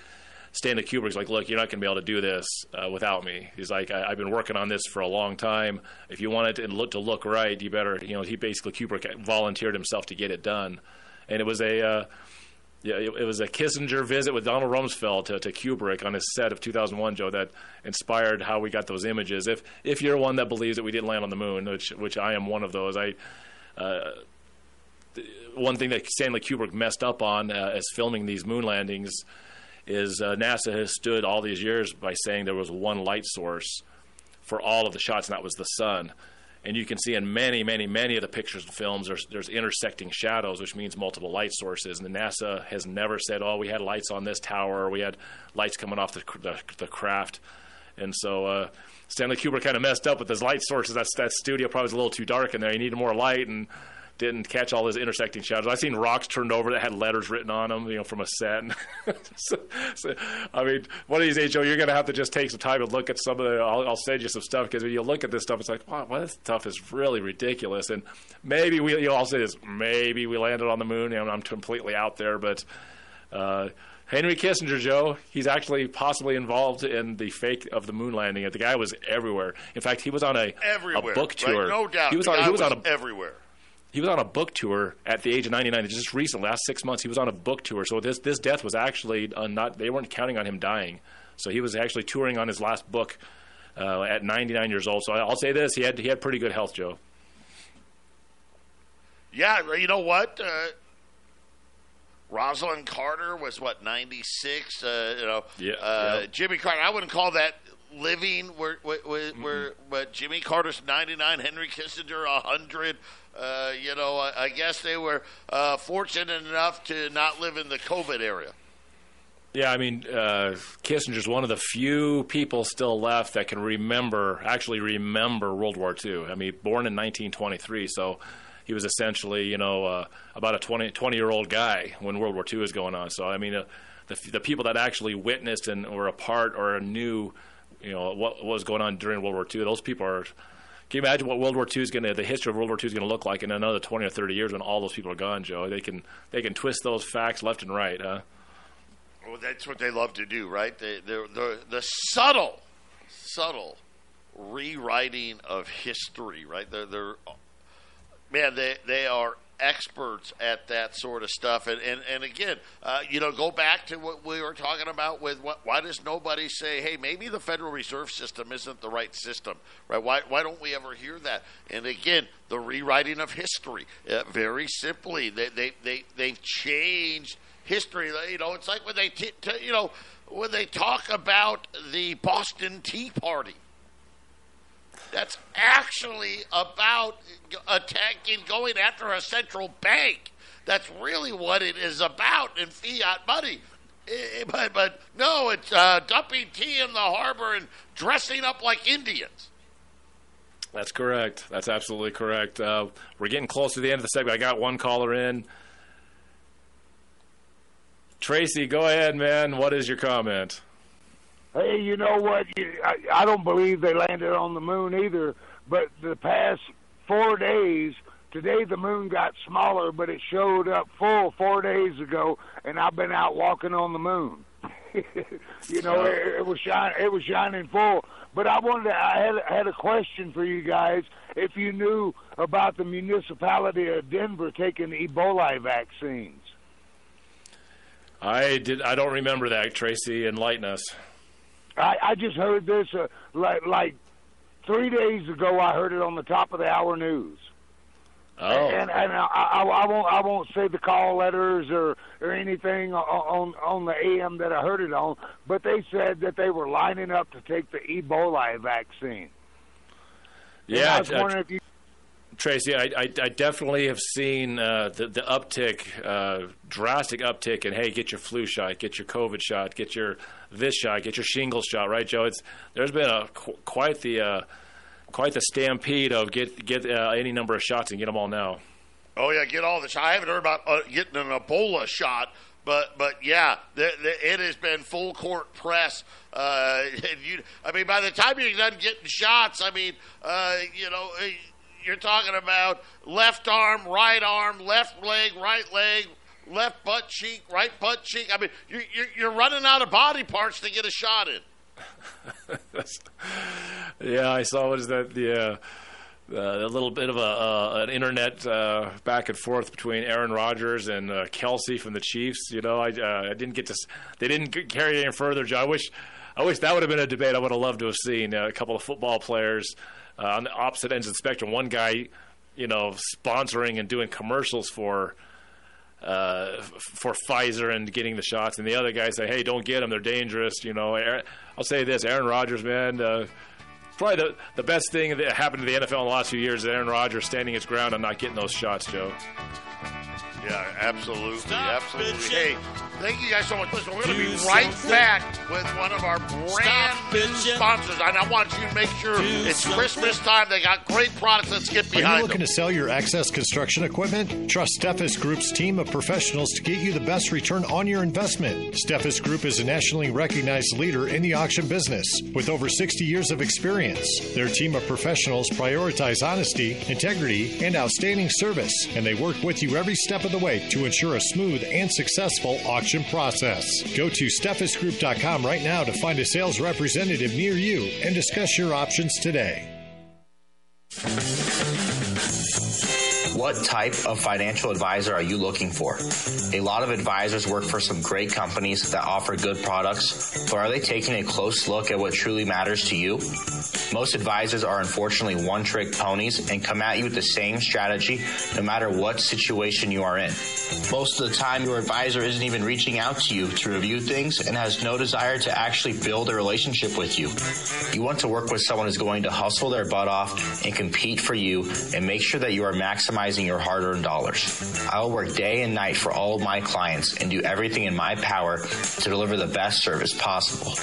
Stanley Kubrick's like, look, you're not going to be able to do this uh, without me. He's like, I, I've been working on this for a long time. If you want it to look, to look right, you better, you know, he basically, Kubrick volunteered himself to get it done. And it was a, uh, yeah, it, it was a Kissinger visit with Donald Rumsfeld to, to Kubrick on his set of 2001, Joe, that inspired how we got those images. If if you're one that believes that we didn't land on the moon, which which I am one of those, I uh, one thing that Stanley Kubrick messed up on uh, as filming these moon landings is uh, NASA has stood all these years by saying there was one light source for all of the shots, and that was the sun. And you can see in many, many, many of the pictures and films, there's, there's intersecting shadows, which means multiple light sources. And NASA has never said, "Oh, we had lights on this tower, we had lights coming off the, the, the craft." And so uh, Stanley Kubrick kind of messed up with his light sources. That that studio probably was a little too dark in there. He needed more light, and didn't catch all his intersecting shadows. I've seen rocks turned over that had letters written on them, you know, from a set. so, so, I mean, one of these days, Joe, you're going to have to just take some time and look at some of the. I'll, I'll send you some stuff because when you look at this stuff, it's like, wow, well, this stuff is really ridiculous. And maybe we, you know, I'll say this, maybe we landed on the moon. And I'm completely out there, but. Uh, Henry Kissinger, Joe, he's actually possibly involved in the fake of the moon landing. The guy was everywhere. In fact, he was on a, Everywhere, a book right? tour. No doubt. He was on. He was, was on a everywhere. He was on a book tour at the age of 99 just recently last six months he was on a book tour so this this death was actually uh, not they weren't counting on him dying so he was actually touring on his last book uh, at 99 years old so i'll say this he had he had pretty good health joe Yeah, you know what? Uh, Rosalynn Carter was what ninety six. Uh, you know, Yeah, uh, yeah. Jimmy Carter. I wouldn't call that living. Where, where, where, where but Jimmy Carter's ninety nine, Henry Kissinger hundred. Uh, you know, I, I guess they were uh, fortunate enough to not live in the COVID area. Yeah, I mean, uh, Kissinger's one of the few people still left that can remember, actually remember World War II. I mean, born in 1923, so he was essentially, you know, uh, about a 20, 20 year old guy when World War II was going on. So, I mean, uh, the, the people that actually witnessed and were a part or knew, you know, what, what was going on during World War II, those people are. Can you imagine what World War II is going to, the history of World War II is going to look like in another 20 or 30 years when all those people are gone, Joe? They can, they can twist those facts left and right, huh? Well, that's what they love to do, right? They, they're, they're, the subtle, subtle rewriting of history, right? They're, they're man, they they are experts at that sort of stuff. And and, and again, uh, you know, go back to what we were talking about with what, why does nobody say, hey, maybe the Federal Reserve System isn't the right system, right? Why why don't we ever hear that? And again, the rewriting of history. Uh, very simply, they they they they've changed history. You know, it's like when they t- t- you know when they talk about the Boston Tea Party. That's actually about attacking, going after a central bank. That's really what it is about in fiat money. But, but no, it's uh, dumping tea in the harbor and dressing up like Indians. That's correct. That's absolutely correct. Uh, we're getting close to the end of the segment. I got one caller in. Tracy, go ahead, man. What is your comment? Hey, you know what? You, I, I don't believe they landed on the moon either. But the past four days, today the moon got smaller, but it showed up full four days ago, and I've been out walking on the moon. you know, it, it was shine, it was shining full. But I wanted, to, I had I had a question for you guys. If you knew about the municipality of Denver taking Ebola vaccines. I did. I don't remember that. Tracy, enlighten us. I, I just heard this uh, like like three days ago. I heard it on the top of the hour news. Oh, And and I, I, I won't I won't say the call letters or or anything on on the AM that I heard it on, but they said that they were lining up to take the Ebola vaccine. And yeah. I was uh, wondering if you Tracy, I, I, I definitely have seen uh, the, the uptick, uh, drastic uptick in hey, get your flu shot, get your COVID shot, get your this shot, get your shingles shot, right, Joe? It's there's been a qu- quite the uh, quite the stampede of get get uh, any number of shots and get them all now. Oh yeah, get all the shots. I haven't heard about uh, getting an Ebola shot, but but yeah, the, the, it has been full court press. Uh, you, I mean, by the time you're done getting shots, I mean, you know, you're talking about left arm, right arm, left leg, right leg, left butt cheek, right butt cheek. I mean, you're you're, running out of body parts to get a shot in. Yeah, I saw what is that the. Uh, uh, a little bit of a uh, an internet uh, back and forth between Aaron Rodgers and uh, Kelce from the Chiefs. You know, I uh, I didn't get to. They didn't carry it any further. Joe. I wish I wish that would have been a debate. I would have loved to have seen uh, a couple of football players uh, on the opposite ends of the spectrum. One guy, you know, sponsoring and doing commercials for. Uh, for Pfizer and getting the shots, and the other guy say, "Hey, don't get them; they're dangerous." You know, Aaron, I'll say this: Aaron Rodgers, man, uh, probably the, the best thing that happened to the NFL in the last few years is Aaron Rodgers standing his ground and not getting those shots, Joe. Yeah, absolutely, absolutely. Hey, thank you guys so much. Listen, we're going to be right back with one of our brand new sponsors, and I want you to make sure it's Christmas time. They got great products. Let's get behind. Are you behind looking them. to sell your excess construction equipment? Trust Steffes Group's team of professionals to get you the best return on your investment. Steffes Group is a nationally recognized leader in the auction business with over 60 years of experience. Their team of professionals prioritize honesty, integrity, and outstanding service, and they work with you every step of the way to ensure a smooth and successful auction process. Go to steffesgroup.com right now to find a sales representative near you and discuss your options today. What type of financial advisor are you looking for? A lot of advisors work for some great companies that offer good products, but are they taking a close look at what truly matters to you? Most advisors are unfortunately one trick ponies and come at you with the same strategy no matter what situation you are in. Most of the time, your advisor isn't even reaching out to you to review things and has no desire to actually build a relationship with you. You want to work with someone who's going to hustle their butt off and compete for you and make sure that you are maximizing your hard earned dollars. I will work day and night for all of my clients and do everything in my power to deliver the best service possible.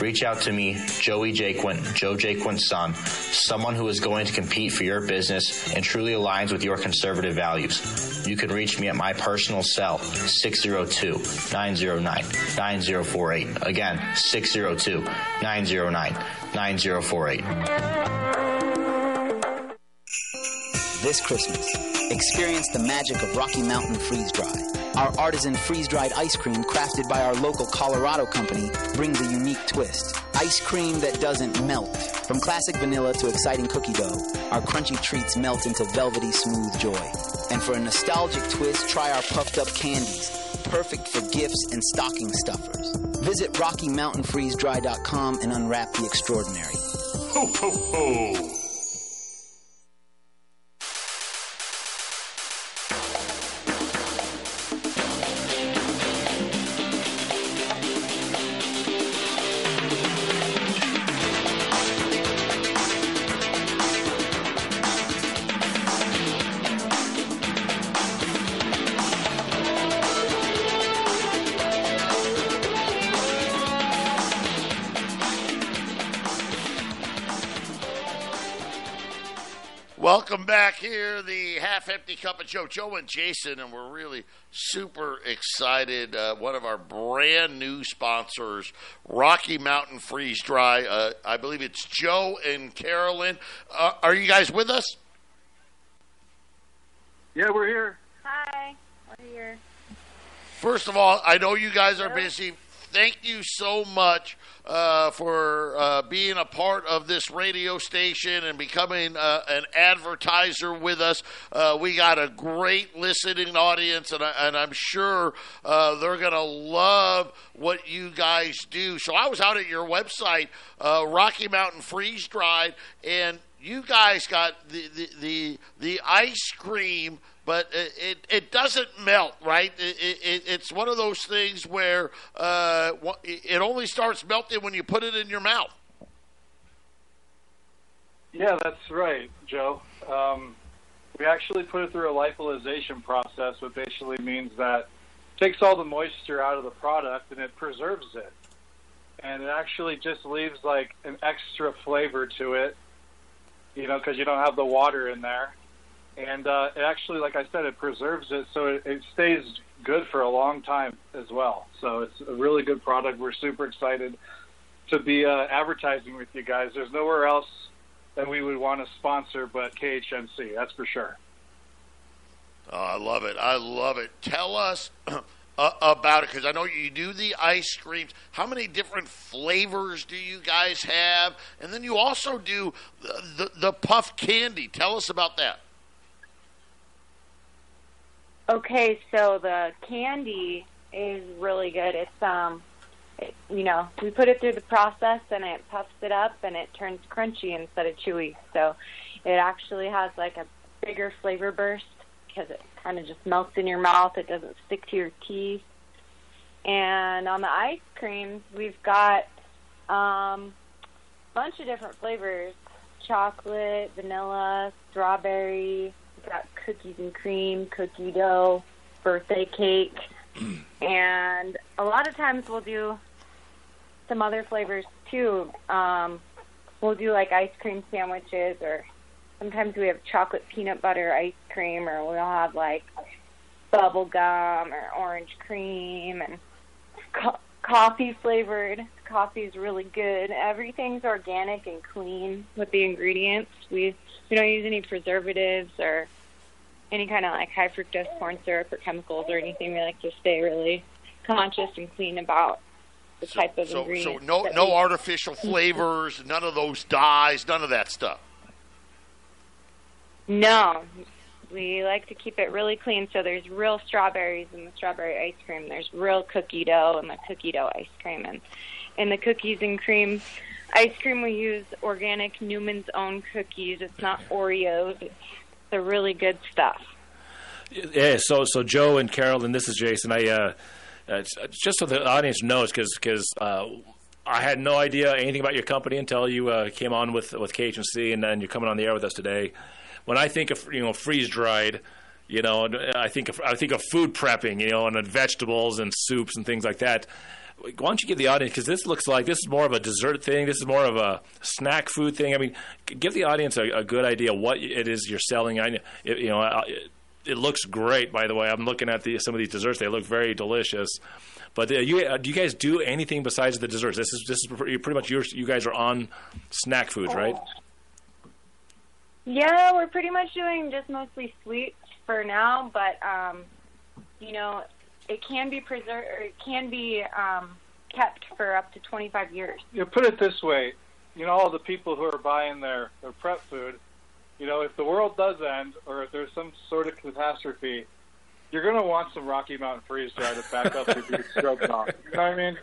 Reach out to me, Joey Jaquin, Joe Jaquin's son, someone who is going to compete for your business and truly aligns with your conservative values. You can reach me at my personal cell, 602 909 9048. Again, 602 909 9048. This Christmas, experience the magic of Rocky Mountain Freeze Dry. Our artisan freeze dried ice cream, crafted by our local Colorado company, brings a unique twist. Ice cream that doesn't melt, From classic vanilla to exciting cookie dough, our crunchy treats melt into velvety smooth joy. And for a nostalgic twist, try our puffed up candies, perfect for gifts and stocking stuffers. Visit RockyMountainFreezeDry.com and unwrap the extraordinary. Ho, ho, ho! Here, the half empty cup of Joe, Joe and Jason, and we're really super excited. Uh, one of our brand new sponsors, Rocky Mountain Freeze Dry. Uh, I believe it's Joe and Carolyn. Uh, are you guys with us? Yeah, we're here. Hi, we're here. First of all, I know you guys are busy. Thank you so much uh, for uh, being a part of this radio station and becoming uh, an advertiser with us. Uh, we got a great listening audience, and, I, I'm sure uh, they're going to love what you guys do. So I was out at your website, uh, Rocky Mountain Freeze Dried, and you guys got the the the, the ice cream but it, it, it doesn't melt, right? It, it, it's one of those things where uh, it only starts melting when you put it in your mouth. Yeah, that's right, Joe. Um, we actually put it through a lyophilization process, which basically means that takes all the moisture out of the product and it preserves it. And it actually just leaves like an extra flavor to it, you know, because you don't have the water in there and uh, it actually, like I said, it preserves it so it, it stays good for a long time as well. So it's a really good product. We're super excited to be uh, advertising with you guys. There's nowhere else that we would want to sponsor but KHNC. That's for sure. Oh, I love it. I love it. Tell us about it because I know you do the ice creams. How many different flavors do you guys have? And then you also do the, the, the puff candy. Tell us about that. Okay, so the candy is really good. It's um, it, you know, we put it through the process and it puffs it up and it turns crunchy instead of chewy. So it actually has like a bigger flavor burst because it kind of just melts in your mouth. It doesn't stick to your teeth. And on the ice creams, we've got um, a bunch of different flavors: chocolate, vanilla, strawberry, We got cookies and cream, cookie dough, birthday cake, and a lot of times we'll do some other flavors too. Um, we'll do like ice cream sandwiches, or sometimes we have chocolate peanut butter ice cream, or we'll have like bubble gum or orange cream and co- coffee flavored. Coffee is really good. Everything's organic and clean with the ingredients. We we don't use any preservatives or any kind of like high fructose corn syrup or chemicals or anything. We like to stay really conscious and clean about the so, type of so, ingredients. So no no we- artificial flavors, none of those dyes, none of that stuff. No, we like to keep it really clean. So there's real strawberries in the strawberry ice cream. There's real cookie dough in the cookie dough ice cream, and in the cookies and cream ice cream we use organic Newman's Own cookies. It's not Oreos. It's the really good stuff. Yeah, so so Joe and Carol, and this is Jason. I uh, uh, just so the audience knows, because uh, I had no idea anything about your company until you uh, came on with with KHNC, and then you're coming on the air with us today. When I think of you know freeze dried, you know, I think of I think of food prepping, you know, and vegetables and soups and things like that. Why don't you give the audience because this looks like this is more of a dessert thing. This is more of a snack food thing. I mean, give the audience a, a good idea what it is you're selling. I, it, you know, it, it looks great. By the way, I'm looking at the, some of these desserts. They look very delicious. But uh, you, uh, do you guys do anything besides the desserts? This is this is pretty pretty much your, you guys are on snack foods, right? Yeah, we're pretty much doing just mostly sweets for now, but um, you know, it can be preserved. Or it can be um, kept for up to 25 years. You know, put it this way: you know, all the people who are buying their, their prep food, you know, if the world does end or if there's some sort of catastrophe, you're going to want some Rocky Mountain freeze dry to back up your beef stroganoff. You know what I mean?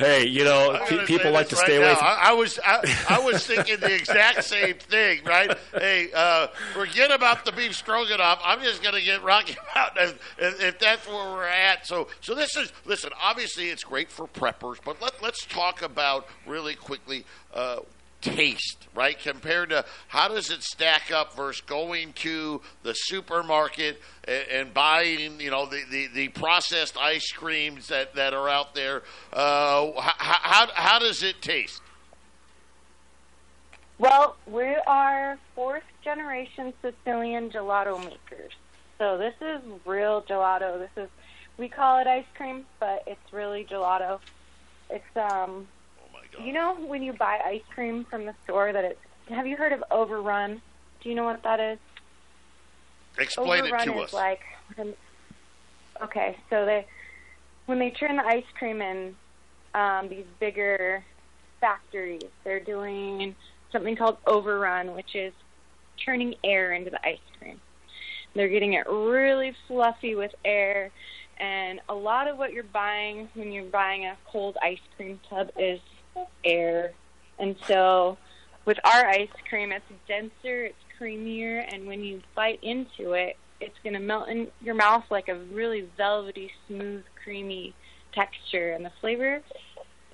Hey, you know, pe- people like to this stay right away from. I, I was I, I was thinking the exact same thing, right? Hey, uh, forget about the beef stroganoff. I'm just going to get Rocky Mountain if, if, if that's where we're at. So, so this is listen. Obviously, it's great for preppers, but let, let's talk about really quickly. Uh, taste, right? Compared to how does it stack up versus going to the supermarket and, and buying, you know, the, the, the processed ice creams that, that are out there. Uh, how, how, how does it taste? Well, we are fourth generation Sicilian gelato makers. So this is real gelato. This is we call it ice cream, but it's really gelato. It's um you know when you buy ice cream from the store that it's have you heard of overrun? Do you know what that is? Explain overrun it to is us. like okay, so they when they turn the ice cream in um, these bigger factories, they're doing something called overrun, which is turning air into the ice cream. They're getting it really fluffy with air, and a lot of what you're buying when you're buying a cold ice cream tub is air. And so with our ice cream, it's denser, it's creamier, and when you bite into it, it's going to melt in your mouth like a really velvety, smooth, creamy texture, and the flavor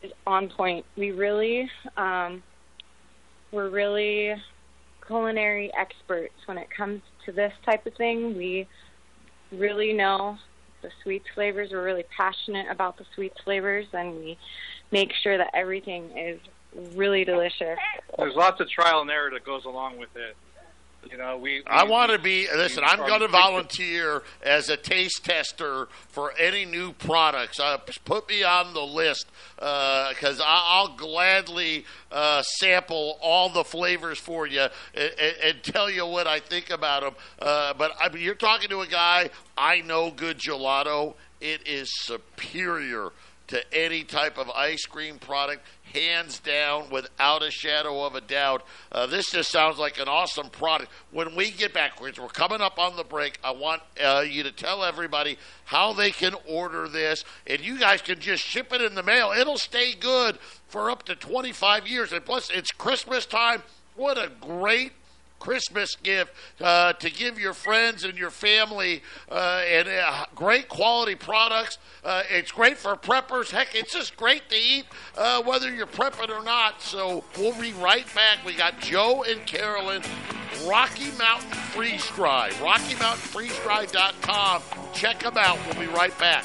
is on point. We really, um, we're really culinary experts when it comes to this type of thing. We really know the sweet flavors. We're really passionate about the sweet flavors, and we make sure that everything is really delicious. There's lots of trial and error that goes along with it. You know, we. I want to be. Listen, we- I'm going to volunteer as a taste tester for any new products. Uh, put me on the list because I'll gladly uh, sample all the flavors for you and, and, and tell you what I think about them. Uh, but I mean, you're talking to a guy. I know good gelato. It is superior to any type of ice cream product, hands down, without a shadow of a doubt. Uh, this just sounds like an awesome product. When we get back, we're coming up on the break. I want uh, you to tell everybody how they can order this, and you guys can just ship it in the mail. It'll stay good for up to 25 years, and plus, it's Christmas time. What a great Christmas gift uh, to give your friends and your family, uh, and uh, great quality products. Uh, it's great for preppers. Heck, it's just great to eat, uh, whether you're prepping or not. So we'll be right back. We got Joe and Carolyn, Rocky Mountain Freeze Dry, RockyMountainFreezeDry.com. Check them out. We'll be right back.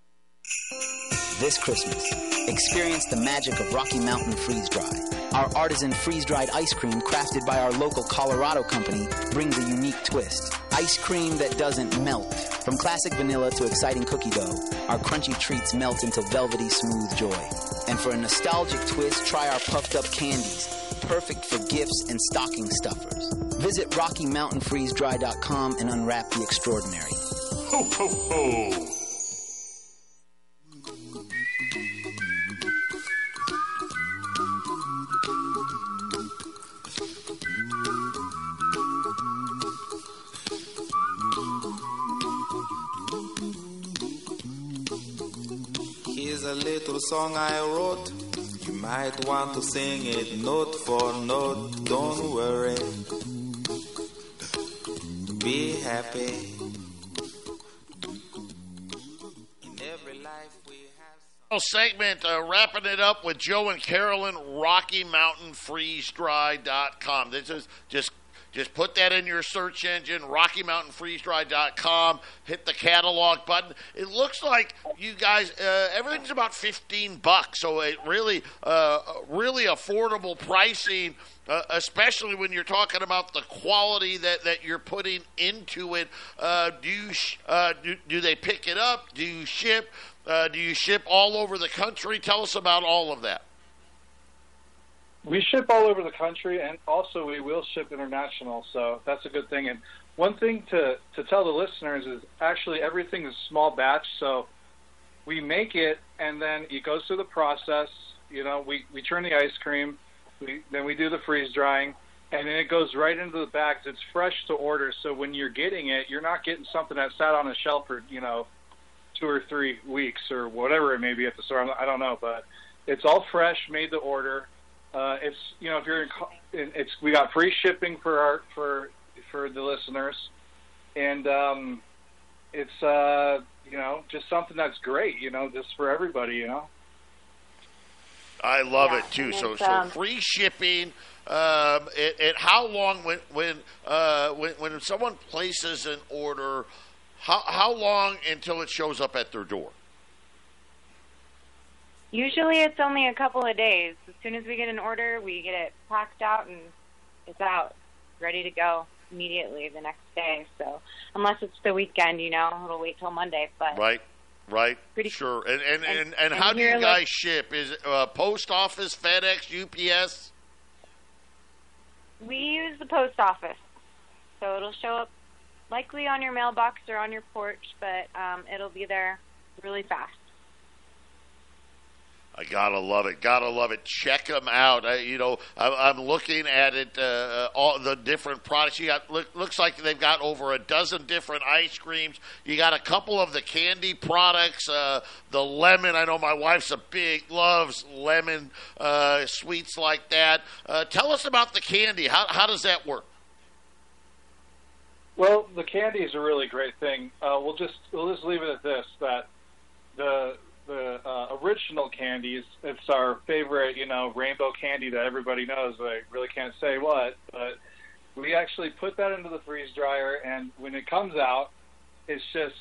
This Christmas, experience the magic of Rocky Mountain Freeze Dry. Our artisan freeze dried ice cream, crafted by our local Colorado company, brings a unique twist. Ice cream that doesn't melt. From classic vanilla to exciting cookie dough, our crunchy treats melt into velvety smooth joy. And for a nostalgic twist, try our puffed up candies, perfect for gifts and stocking stuffers. Visit RockyMountainFreezeDry.com and unwrap the extraordinary. Ho, ho, ho! A little song I wrote. You might want to sing it note for note. Don't worry. Be happy. segment, uh, wrapping it up with Joe and Carolyn, Rocky Mountain RockyMountainFreezeDry.com. This is just just put that in your search engine, RockyMountainFreezeDry.com. Hit the catalog button. It looks like you guys, uh, everything's about fifteen bucks, so it really, uh, really affordable pricing. Uh, especially when you're talking about the quality that, that you're putting into it. Uh, do you sh- uh, do, do they pick it up? Do you ship? Uh, do you ship all over the country? Tell us about all of that. We ship all over the country, and also we will ship international. So that's a good thing. And one thing to to tell the listeners is actually everything is small batch. So we make it, and then it goes through the process. You know, we we turn the ice cream, we, then we do the freeze drying, and then it goes right into the bags. It's fresh to order. So when you're getting it, you're not getting something that sat on a shelf for you know two or three weeks or whatever it may be at the store. I don't know, but it's all fresh, made to order. Uh, it's you know if you're in, it's we got free shipping for our for for the listeners, and um, it's uh, you know just something that's great. You know, just for everybody. You know. I love Yeah, it too. So so um, free shipping. Um, and, and how long when when uh, when when someone places an order? How how long until it shows up at their door? Usually it's only a couple of days. As soon as we get an order, we get it packed out and it's out, ready to go immediately the next day. So unless it's the weekend, you know, it'll wait till Monday. But Right, right, Pretty- sure. And and and, and- and, how do you guys like- ship? Is it uh, post office, FedEx, UPS? we use the post office, so it'll show up likely on your mailbox or on your porch, but um, it'll be there really fast. I gotta love it. Gotta love it. Check them out. I, you know, I, I'm looking at it. Uh, all the different products you got. Look, looks like they've got over a dozen different ice creams. You got a couple of the candy products. Uh, the lemon. I know my wife's a big loves lemon uh, sweets like that. Uh, tell us about the candy. How how does that work? Well, the candy is a really great thing. Uh, we'll just we'll just leave it at this: that the the uh, original candies, it's our favorite, you know, rainbow candy that everybody knows. I really can't say what, but we actually put that into the freeze dryer, and when it comes out, it's just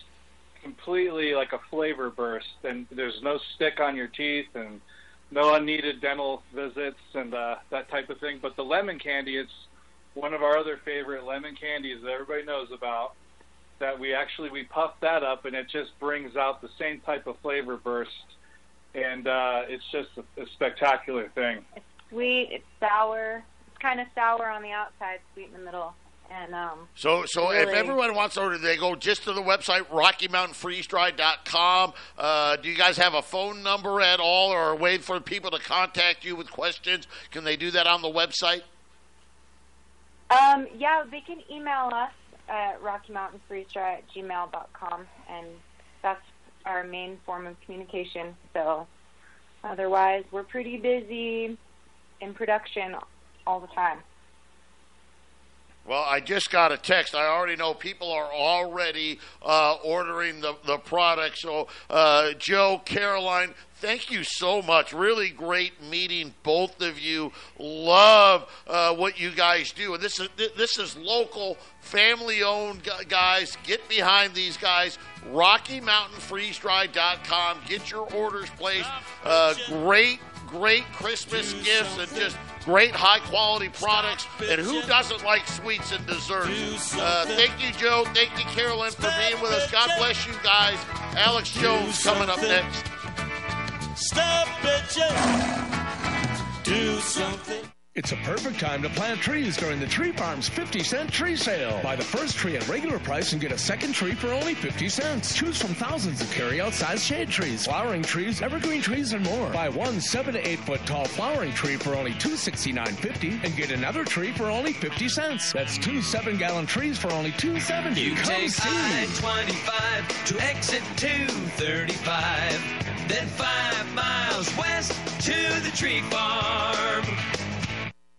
completely like a flavor burst, and there's no stick on your teeth, and no unneeded dental visits and uh, that type of thing. But the lemon candy, it's one of our other favorite lemon candies that everybody knows about. That we actually we puff that up and it just brings out the same type of flavor burst, and uh, it's just a, a spectacular thing. Sweet, it's sour. It's kind of sour on the outside, sweet in the middle, and um. So, so if everyone wants to order, they go just to the website RockyMountainFreezeDry.com. Uh, do you guys have a phone number at all, or a way for people to contact you with questions? Can they do that on the website? Um, yeah, they can email us at RockyMountainFreezeDry at gmail.com, and that's our main form of communication. So, otherwise, we're pretty busy in production all the time. Well, I just got a text. I already know people are already uh, ordering the, the product. So, uh, Joe, Caroline, thank you so much. Really great meeting both of you. Love uh, what you guys do. And this is this is local, family owned guys. Get behind these guys. RockyMountainFreezeDry.com. Get your orders placed. Uh, great great Christmas gifts and just great high quality products. And who doesn't like sweets and desserts? Uh, thank you, Joe. Thank you, Carolyn, for being with us. God bless you guys. Alex Jones coming up next. Stop it. Do something. It's a perfect time to plant trees during the Tree Farm's 50 cent tree sale. Buy the first tree at regular price and get a second tree for only 50 cents. Choose from thousands of carry-out size shade trees, flowering trees, evergreen trees, and more. Buy one 7 to 8 foot tall flowering tree for only $269.50 and get another tree for only 50 cents. That's two 7 gallon trees for only 270. You Come take see. I-25 to exit 235, then five miles west to the tree farm.